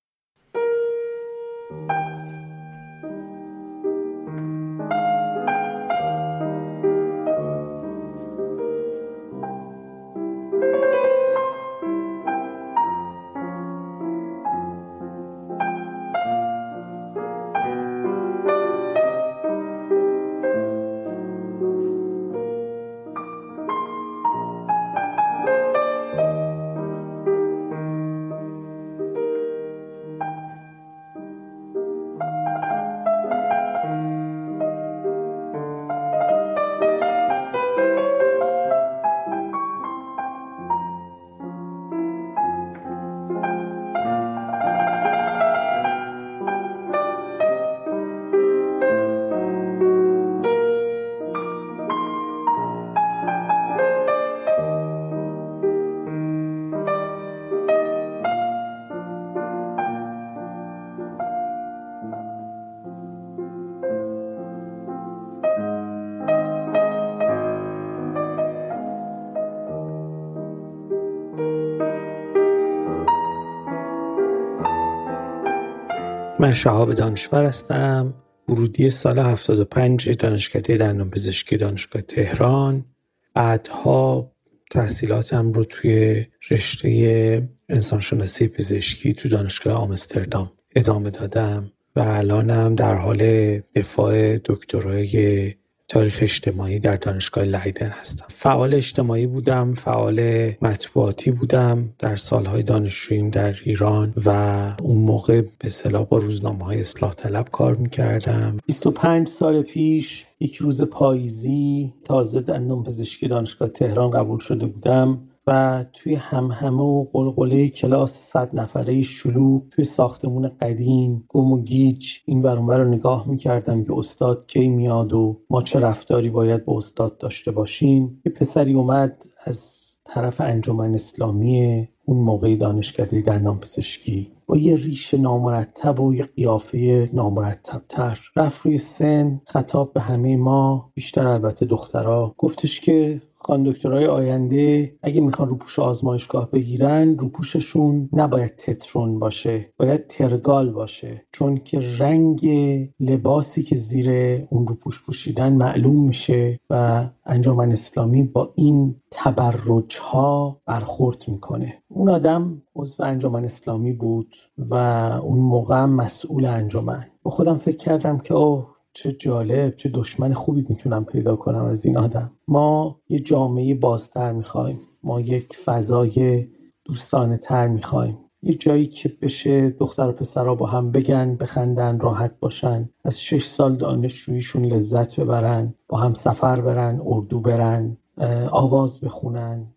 شهاب دانشور هستم ورودی سال 75 دانشکده دندان پزشکی دانشگاه تهران. بعدها تحصیلاتم رو توی رشته انسانشناسی پزشکی تو دانشگاه آمستردام ادامه دادم و الانم در حال دفاع دکترای تاریخ اجتماعی در دانشگاه لیدن هستم. فعال اجتماعی بودم فعال مطبوعاتی بودم در سالهای دانشجوییم در ایران و اون موقع به صلاح با روزنامه های اصلاح طلب کار می‌کردم. 25 سال پیش یک روز پاییزی تازه دندون پزشکی دانشگاه تهران قبول شده بودم. و توی همهمه و قلقله کلاس صد نفره شلوغ توی ساختمون قدیم گم و گیج این ورانور رو نگاه می‌کردم که استاد کی میاد و ما چه رفتاری باید با استاد داشته باشیم. یه پسری اومد از طرف انجمن اسلامی اون موقع دانشکده دندان پزشکی. با یه ریش نامرتب و یه قیافه نامرتب تر رفت روی سن خطاب به همه ما بیشتر البته دخترها. گفتش که خان دکترهای آینده اگه می‌خوان روپوش آزمایشگاه بگیرن روپوششون نباید تترون باشه باید ترگال باشه چون که رنگ لباسی که زیر اون روپوش پوشیدن معلوم میشه و انجامن اسلامی با این تبرج ها برخورد می‌کنه. اون آدم عضو انجمن اسلامی بود و اون موقع مسئول انجمن. با خودم فکر کردم که اوه چه جالب چه دشمن خوبی می‌تونم پیدا کنم از این آدم. ما یه جامعه بازتر می‌خوایم. ما یک فضای دوستانه تر می‌خوایم. یه جایی که بشه دختر و پسرها با هم بگن بخندن راحت باشن. از شش سال دانشجوییشون لذت ببرن با هم سفر برن اردو برن آواز بخونن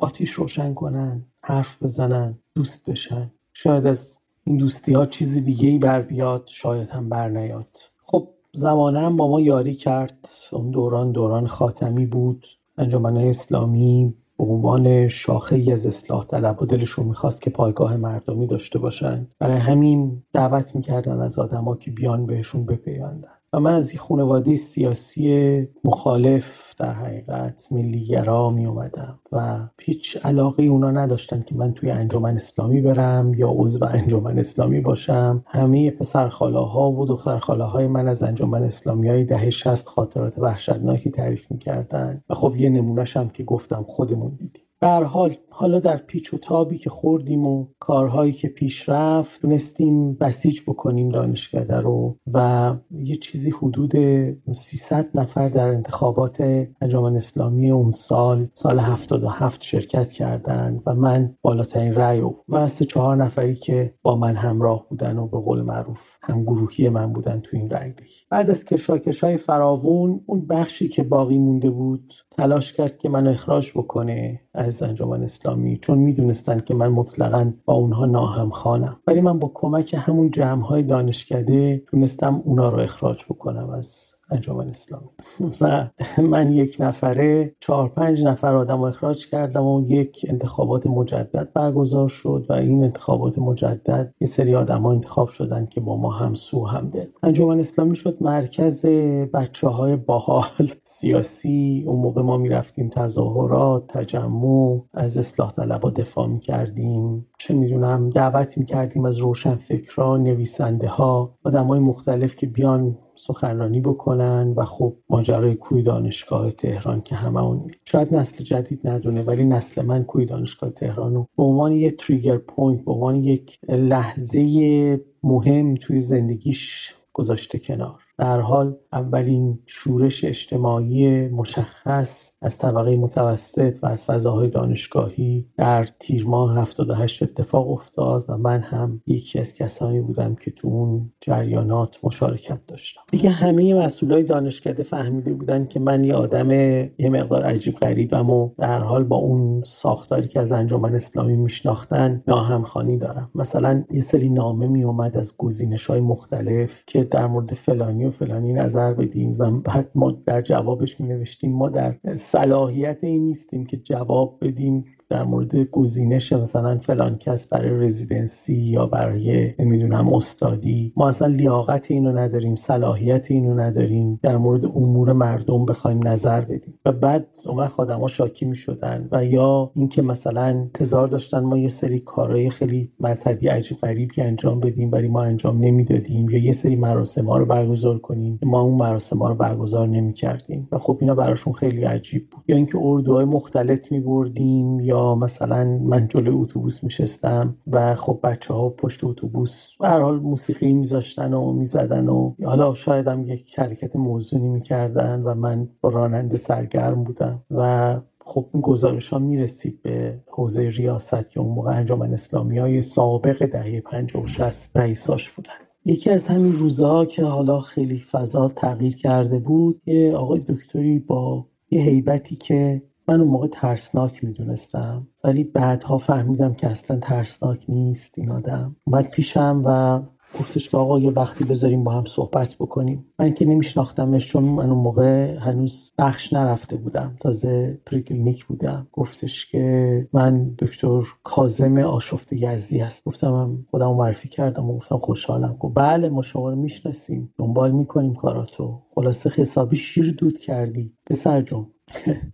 آتیش روشن کنن حرف بزنن دوست بشن. شاید از این دوستی ها چیز دیگه ای بر بیاد شاید هم بر نیاد. خب زمانه با ما یاری کرد. اون دوران دوران خاتمی بود. انجمن اسلامی به عنوان شاخه ای از اصلاح طلب و دلشون می‌خواست که پایگاه مردمی داشته باشن. برای همین دعوت می‌کردن از آدما که بیان بهشون بپیوندن. و من از این خانواده سیاسی مخالف در حقیقت ملیگرا می اومدم و هیچ علاقه اونا نداشتن که من توی انجمن اسلامی برم یا عضو انجمن اسلامی باشم. همه پسر ها و دختر های من از انجمن اسلامی های دهه شست خاطرات وحشتناکی تعریف می‌کردن و خب یه نمونهش هم که گفتم خودمون دیدیم. به حال حالا در پیچ و تابی که خوردیم و کارهایی که پیش رفت تونستیم بسیج بکنیم دانشکده رو و یه چیزی حدود 300 نفر در انتخابات انجمن اسلامی اون سال سال 77 شرکت کردند و من بالاترین رأی و سه چهار نفری که با من همراه بودن و به قول معروف هم گروهی من بودن تو این رأی بعد از کشاکش های فراوون اون بخشی که باقی مونده بود تلاش کرد که منو اخراج بکنه از انجمن اسلامی چون می‌دونستن که من مطلقا با اونها ناهم خانم ولی من با کمک همون جمع های دانشکده تونستم اونا رو اخراج بکنم از انجمن اسلامی و من یک نفره چهار پنج نفر آدم اخراج کردم و یک انتخابات مجدد برگزار شد و این انتخابات مجدد یه سری آدم انتخاب شدن که با ما هم سو هم دل. انجمن اسلامی شد مرکز بچه های باحال. سیاسی اون موقع ما می‌رفتیم تظاهرات تجمع از اصلاح طلبا دفاع می‌کردیم. چه می‌دونم دعوت می‌کردیم از روشن فکران نویسنده ها آدم های مختلف که بیان سخنرانی بکنن و خب ماجرای کوی دانشگاه تهران که همه اون شاید نسل جدید ندونه ولی نسل من کوی دانشگاه تهران رو به عنوان یک trigger point به عنوان یک لحظه مهم توی زندگیش گذاشته کنار. در حال اولین شورش اجتماعی مشخص از طبقه متوسط و از فضاهای دانشگاهی در تیر ماه 78 اتفاق افتاد و من هم یکی از کسانی بودم که تو اون جریانات مشارکت داشتم. دیگه همه مسئولای دانشکده فهمیده بودن که من یه آدم یه مقدار عجیب غریبم و در حال با اون ساختاری که از انجمن اسلامی میشناختن ناهمخانی دارم. مثلا یه سری نامه می اومد از گزینش های مختلف که در مورد فلانی و فلانی نظر بدین و بعد ما در جوابش می نوشتیم. ما در صلاحیت این نیستیم که جواب بدیم. در مورد گزینش مثلا فلان کس برای رزیدنسی یا برای نمی‌دونم استادی. ما اصلا لیاقت اینو نداریم صلاحیت اینو نداریم. در مورد امور مردم بخوایم نظر بدیم. و بعد اون آدما شاکی می‌شدن. و یا اینکه مثلا انتظار داشتن ما یه سری کارهای خیلی مذهبی عجیب غریبی انجام بدیم ولی ما انجام نمی‌دادیم. یا یه سری مراسم ها رو برگزار کنیم. ما اون مراسم ها رو برگزار نمی‌کردیم. و خب اینا براشون خیلی عجیب بود. یا اینکه اردوهای مختلط میبردیم یا مثلا من جلوی اتوبوس میشستم و خب بچه ها پشت اتوبوس به هر حال موسیقی میذاشتن و می‌زدن و حالا شاید هم یک حرکت موزونی می‌کردن و من با راننده سرگرم بودم و خب این گزارش ها می‌رسید به حوزه ریاست که اون موقع انجامن اسلامی های سابق دهه 50 و 60 رئیساش بودن. یکی از همین روزها که حالا خیلی فضا تغییر کرده بود یه آقای دکتری با یه حیبتی که من اون موقع ترسناک می‌دونستم ولی بعدها فهمیدم که اصلا ترسناک نیست این آدم. اومد پیشم و گفتش که آقا یه وقتی بذاریم با هم صحبت بکنیم. من که نمیشناختمش چون من اون موقع هنوز بخش نرفته بودم. تازه پریکلینیک بودم. گفتش که من دکتر کازم آشفته یزدی هست گفتم خودم معرفی کردم و گفتم خوشحالم. گفت بله ما شما رو می‌شناسیم. دنبال می‌کنیم کاراتو. خلاصه حسابی شیر دود کردی. پسر جون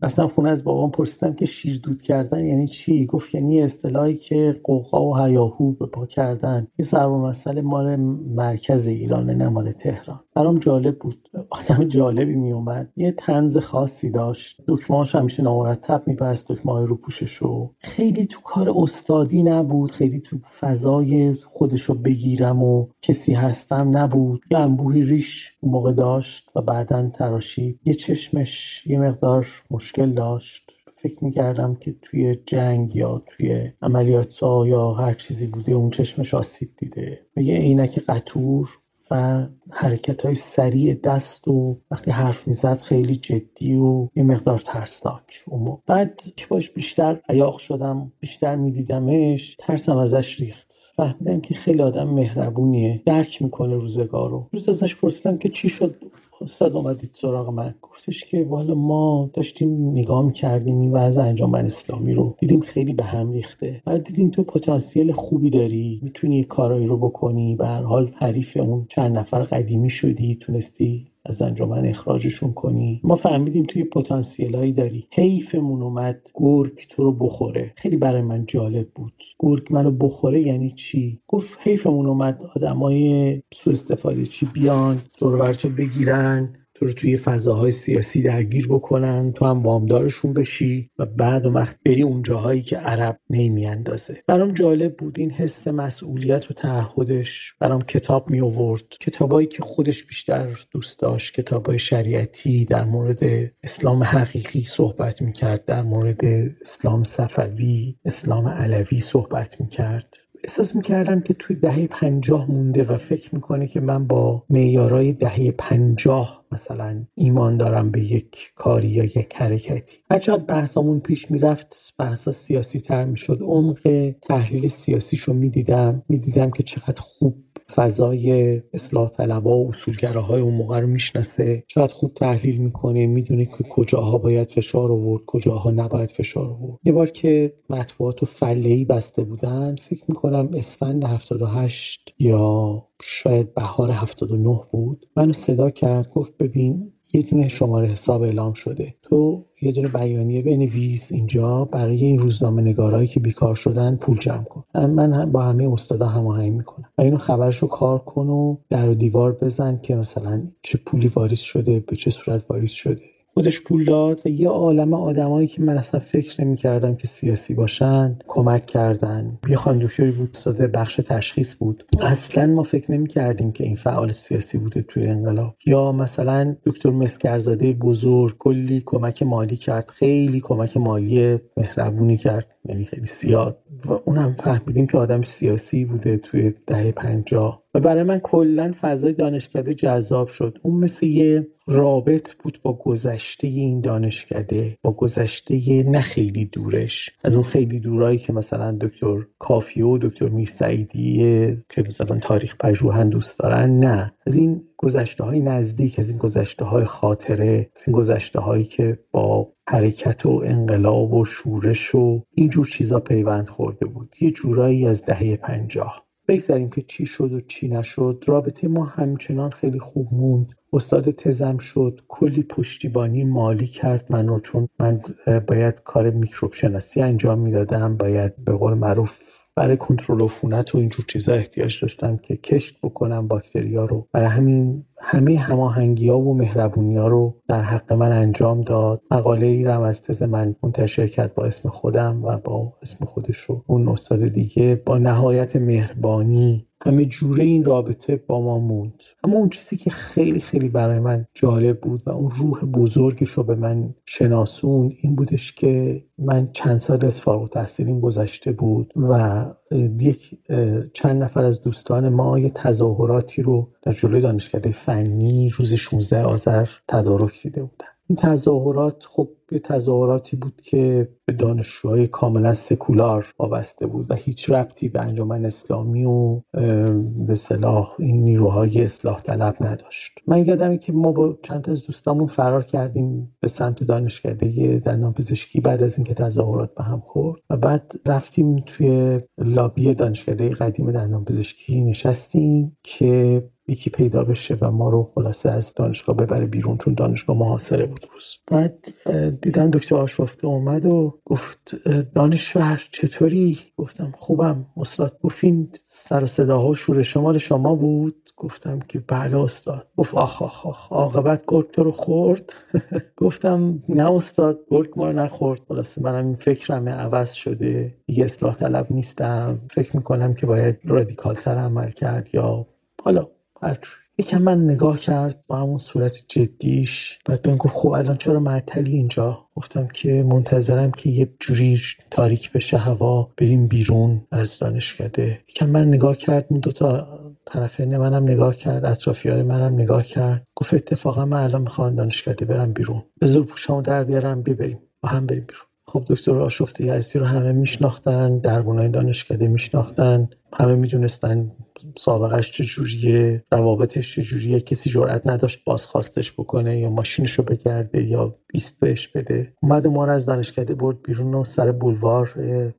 رفتم خونه از بابام پرسیدم که شیر دود کردن یعنی چی؟ گفت یعنی اصطلاحی که قوقا و هیاهو به پا کردن. این سر مسئله مال مرکز ایران نه مال تهران. برام جالب بود. آدم جالبی می اومد یه تنز خاصی داشت. دکمهاش همیشه نامرتب میبست. دکمه های رو پوششو خیلی تو کار استادی نبود. خیلی تو فضای خودشو بگیرم و کسی هستم نبود. یه انبوهی ریش اون موقع داشت و بعدا تراشید. یه چشمش یه مقدار مشکل داشت. فکر می‌کردم که توی جنگ یا توی عملیات یا هر چیزی بوده اون چشمش آسیب دیده. و یه عینک قطور و حرکت های سریع دست و وقتی حرف می‌زد خیلی جدی و یه مقدار ترسناک بعد که باش بیشتر عیاق شدم بیشتر میدیدمش ترسم ازش ریخت. فهمیدم که خیلی آدم مهربونیه درک می‌کنه روزگار رو. روز ازش پرسیدم که چی شد؟ استاد اومدید سراغ من. گفتش که والا ما داشتیم نگاه می‌کردیم این وضع انجام اسلامی رو. دیدیم خیلی به هم ریخته. بعد دیدیم تو پتانسیل خوبی داری. می‌تونی کارایی رو بکنی. به هر حال حریف اون چند نفر قدیمی شدی. تونستی از انجمن اخراجشون کنی. ما فهمیدیم توی پتانسیلایی داری. حیفمون اومد گرگ تو رو بخوره. خیلی برای من جالب بود. گرگ منو بخوره یعنی چی؟ گفت حیفمون اومد آدمای سو استفاده چی بیان دور تو بگیرن. تو رو توی فضاهای سیاسی درگیر بکنن تو هم وامدارشون بشی و بعد و وقت بری اون جاهایی که عرب نمیاندازه. برام جالب بود این حس مسئولیت و تعهدش. برام کتاب می آورد کتابایی که خودش بیشتر دوست داشت کتابای شریعتی در مورد اسلام حقیقی صحبت می کرد در مورد اسلام صفوی اسلام علوی صحبت می کرد احساس می‌کردم که توی دهه پنجاه مونده و فکر می‌کنه که من با معیارای دهه پنجاه مثلا ایمان دارم به یک کاری یا یک حرکتی. هرچقدر بحثامون پیش می‌رفت بحثا سیاسی تر می‌شد. عمق تحلیل سیاسیشو می‌دیدم. می‌دیدم که چقدر خوب فضای اصلاح طلبها و اصولگراهای اون موقع رو می‌شناسه. شاید خوب تحلیل می‌کنه می‌دونه که کجاها باید فشار آورد کجاها نباید فشار آورد. یه بار که مطبوعات و فله بسته بودن فکر می‌کنم اسفند 78 یا شاید بهار 79 بود منو صدا کرد گفت ببین یه دونه شماره حساب اعلام شده. تو یه دونه بیانیه بنویس اینجا برای این روزنامه نگارایی که بیکار شدن پول جمع کن. من با همه استادا هماهنگ می‌کنم. و اینو خبرش رو کار کن و در دیوار بزن که مثلا چه پولی واریز شده به چه صورت واریز شده. خودش پول داد و یه عالم آدمایی که من اصلا فکر نمی کردم که سیاسی باشن کمک کردن. یه خانم دکتری بود ساده بخش تشخیص بود. اصلا ما فکر نمی کردیم که این فعال سیاسی بوده توی انقلاب. یا مثلا دکتر مسکرزاده بزرگ کلی کمک مالی کرد خیلی کمک مالی مهربونی کرد. یعنی خیلی زیاد. و اونم فهمیدیم که آدم سیاسی بوده توی دهه پنجاه. و برای من کلا فضای دانشکده جذاب شد. اون مثل یه رابط بود با گذشته این دانشکده با گذشته نه خیلی دورش. از اون خیلی دورایی که مثلا دکتر کافی و دکتر میرسعیدی که مثلا تاریخ پژوهن دوست دارن نه. از این گذشته های نزدیک از این گذشته های خاطره از این گذشته هایی که با حرکت و انقلاب و شورش و اینجور چیزا پیوند خورده بود. یه جورایی از دهه پنجاه. بگذاریم که چی شد و چی نشد. رابطه ما همچنان خیلی خوب موند. استاد تزم شد. کلی پشتیبانی مالی کرد. من رو چون من باید کار میکروب شناسی انجام می‌دادم. باید به قول معروف برای کنترل عفونت و اینجور چیزا احتیاج داشتم که کشت بکنم باکتریا رو. برای همین همه هماهنگی ها و مهربونی ها رو در حق من انجام داد. مقاله ای رو از تز من منتشر کرد با اسم خودم و با اسم خودش رو. اون استاد دیگه با نهایت مهربانی همه جوره این رابطه با ما موند. اما اون چیزی که خیلی خیلی برای من جالب بود و اون روح بزرگش رو به من شناسوند این بودش که من چند سال از فارغ تحصیلیم گذشته بود و یک چند نفر از دوستان ما یه تظاهراتی رو در جلوی دانشکده فنی روز 16 آذر تدارک دیده بودن. این تظاهرات خب تظاهراتی بود که به دانشجوهای کاملا سکولار وابسته بود و هیچ ربطی به انجمن اسلامی و به صلاح این نیروهای اصلاح طلب نداشت. من یادمه که ما با چند از دوستامون فرار کردیم به سمت دانشکده دندان پزشکی بعد از اینکه تظاهرات به هم خورد و بعد رفتیم توی لابی دانشکده قدیم دندان پزشکی نشستیم که یکی پیدا بشه و ما رو خلاصه از دانشگاه ببره بیرون چون دانشگاه محاصره بود روز. بعد دیدن دکتر آشرافته اومد و گفت دانشور چطوری؟ گفتم خوبم استاد گفتین سر و صداها و شور شمال شما بود؟ گفتم که بله استاد. گفت آخ آخ آخ عاقبت گرگ تو رو خورد؟ گفتم نه استاد گرگ ما رو نخورد. خلاصه منم این فکرم عوض شده دیگه اصلاح طلب نیستم. فکر می‌کنم که باید رادیکالتر عمل کرد یا حالا یکم من نگاه کرد با همون صورت جدیش بعد بهم گفت خب الان چرا معطلی اینجا؟ گفتم که منتظرم که یه جوری تاریک بشه هوا بریم بیرون از دانشکده یکم من نگاه کرد اون دوتا طرفین منم نگاه کرد اطرافیار منم نگاه کرد. گفت اتفاقا من الان می‌خوام دانشکده برم بیرون. بذار پوشامو در بیارم ببریم. با هم بریم بیرون. خب دکتر آشفته یزدی رو همه میشناختن دربونای دانشکده میشناختن. همه می‌دونستن سابقش چجوریه روابطش چجوریه کسی جرئت نداشت بازخواستش بکنه یا ماشینشو بگرده یا بیست بهش بده. اومد ما از دانشکده برد بیرون و سر بولوار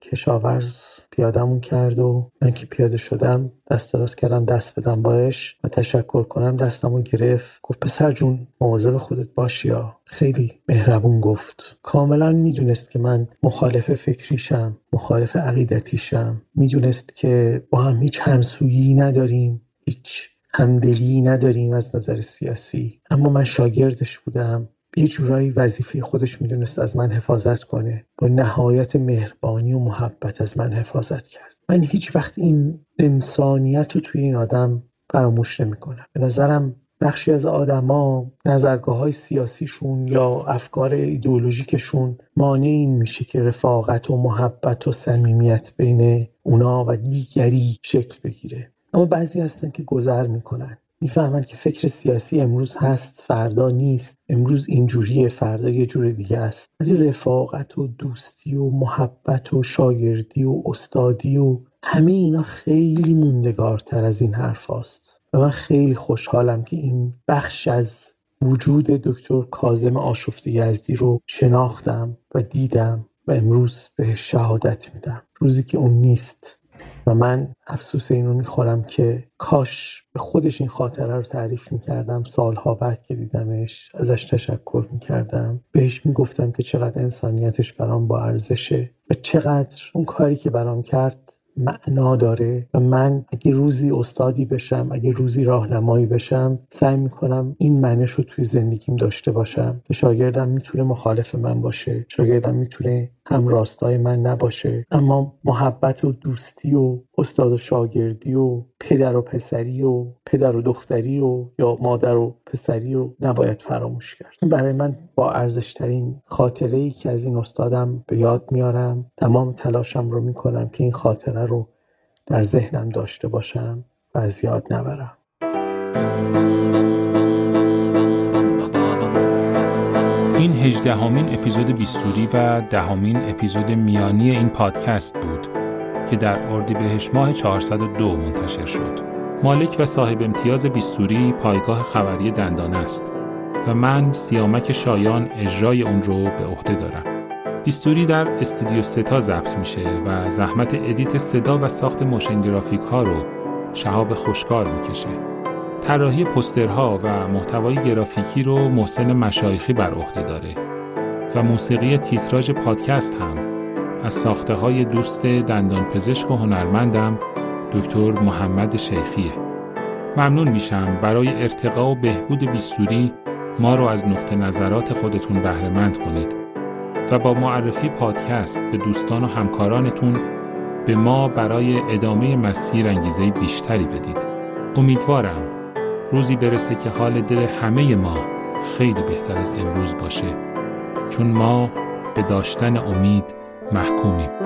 کشاورز پیادمون کرد و من که پیاده شدم دست دراز کردم دست بدم باش و تشکر کنم. دستمو گرفت. گفت پسر جون مواظب خودت باشی یا. خیلی مهربون گفت. کاملا می‌دونست که من مخالف فکریشم مخالف عقیدتیشم. می‌دونست که با هم هیچ همسویی نداریم هیچ همدلی نداریم از نظر سیاسی. اما من شاگردش بودم. یه جورایی وظیفه خودش می‌دونست از من حفاظت کنه. با نهایت مهربانی و محبت از من حفاظت کرد. من هیچ وقت این انسانیت رو توی این آدم فراموش نمی‌کنم. به نظرم بخشی از آدما نظرگاه های سیاسیشون یا افکار ایدئولوژیکشون مانع این میشه که رفاقت و محبت و صمیمیت بین اونا و دیگری شکل بگیره. اما بعضی هستن که گذر می‌کنن. می‌فهمن که فکر سیاسی امروز هست فردا نیست. امروز اینجوریه فردا یه جور دیگه است. ولی رفاقت و دوستی و محبت و شاگردی و استادی و همه اینا خیلی موندگارتر از این حرف هاست. و من خیلی خوشحالم که این بخش از وجود دکتر کازم آشفته یزدی رو شناختم و دیدم و امروز به شهادت میدم. روزی که اون نیست و من افسوس اینو می‌خورم که کاش به خودش این خاطره رو تعریف می‌کردم. سالها بعد که دیدمش ازش تشکر می‌کردم. بهش می‌گفتم که چقدر انسانیتش برام با ارزشه و چقدر اون کاری که برام کرد معنا داره و من اگه روزی استادی بشم اگه روزی راهنمایی بشم سعی می‌کنم این معنیش رو توی زندگیم داشته باشم که شاگردم می‌تونه مخالف من باشه شاگردم می‌تونه هم راستای من نباشه. اما محبت و دوستی و استاد و شاگردی و پدر و پسری و پدر و دختری و یا مادر و پسری رو نباید فراموش کرد برای من با ارزشترین خاطره ای که از این استادم به یاد میارم تمام تلاشم رو می‌کنم که این خاطره رو در ذهنم داشته باشم و از یاد نبرم این هجدهمین اپیزود بیستوری و دهمین اپیزود میانی این پادکست بود که در اردیبهشت ماه 402 منتشر شد. مالک و صاحب امتیاز بیستوری پایگاه خبری دندان است و من سیامک شایان اجرای اون رو به عهده دارم. بیستوری در استودیو ستا ضبط میشه و زحمت edit صدا و ساخت motion graphic ها رو شهاب خوشکار می‌کشه. طراحی پوسترها و محتوای گرافیکی رو محسن مشایخی بر عهده داره و موسیقی تیتراژ پادکست هم از ساخته های دوست دندان پزشک و هنرمندم دکتر محمد شیخیه. ممنون میشم برای ارتقا و بهبود بیستوری ما رو از نقطه نظرات خودتون بهرهمند کنید و با معرفی پادکست به دوستان و همکارانتون به ما برای ادامه مسیر انگیزه بیشتری بدید. امیدوارم روزی برسه که حال دل همه ما خیلی بهتر از امروز باشه چون ما به داشتن امید محکومیم.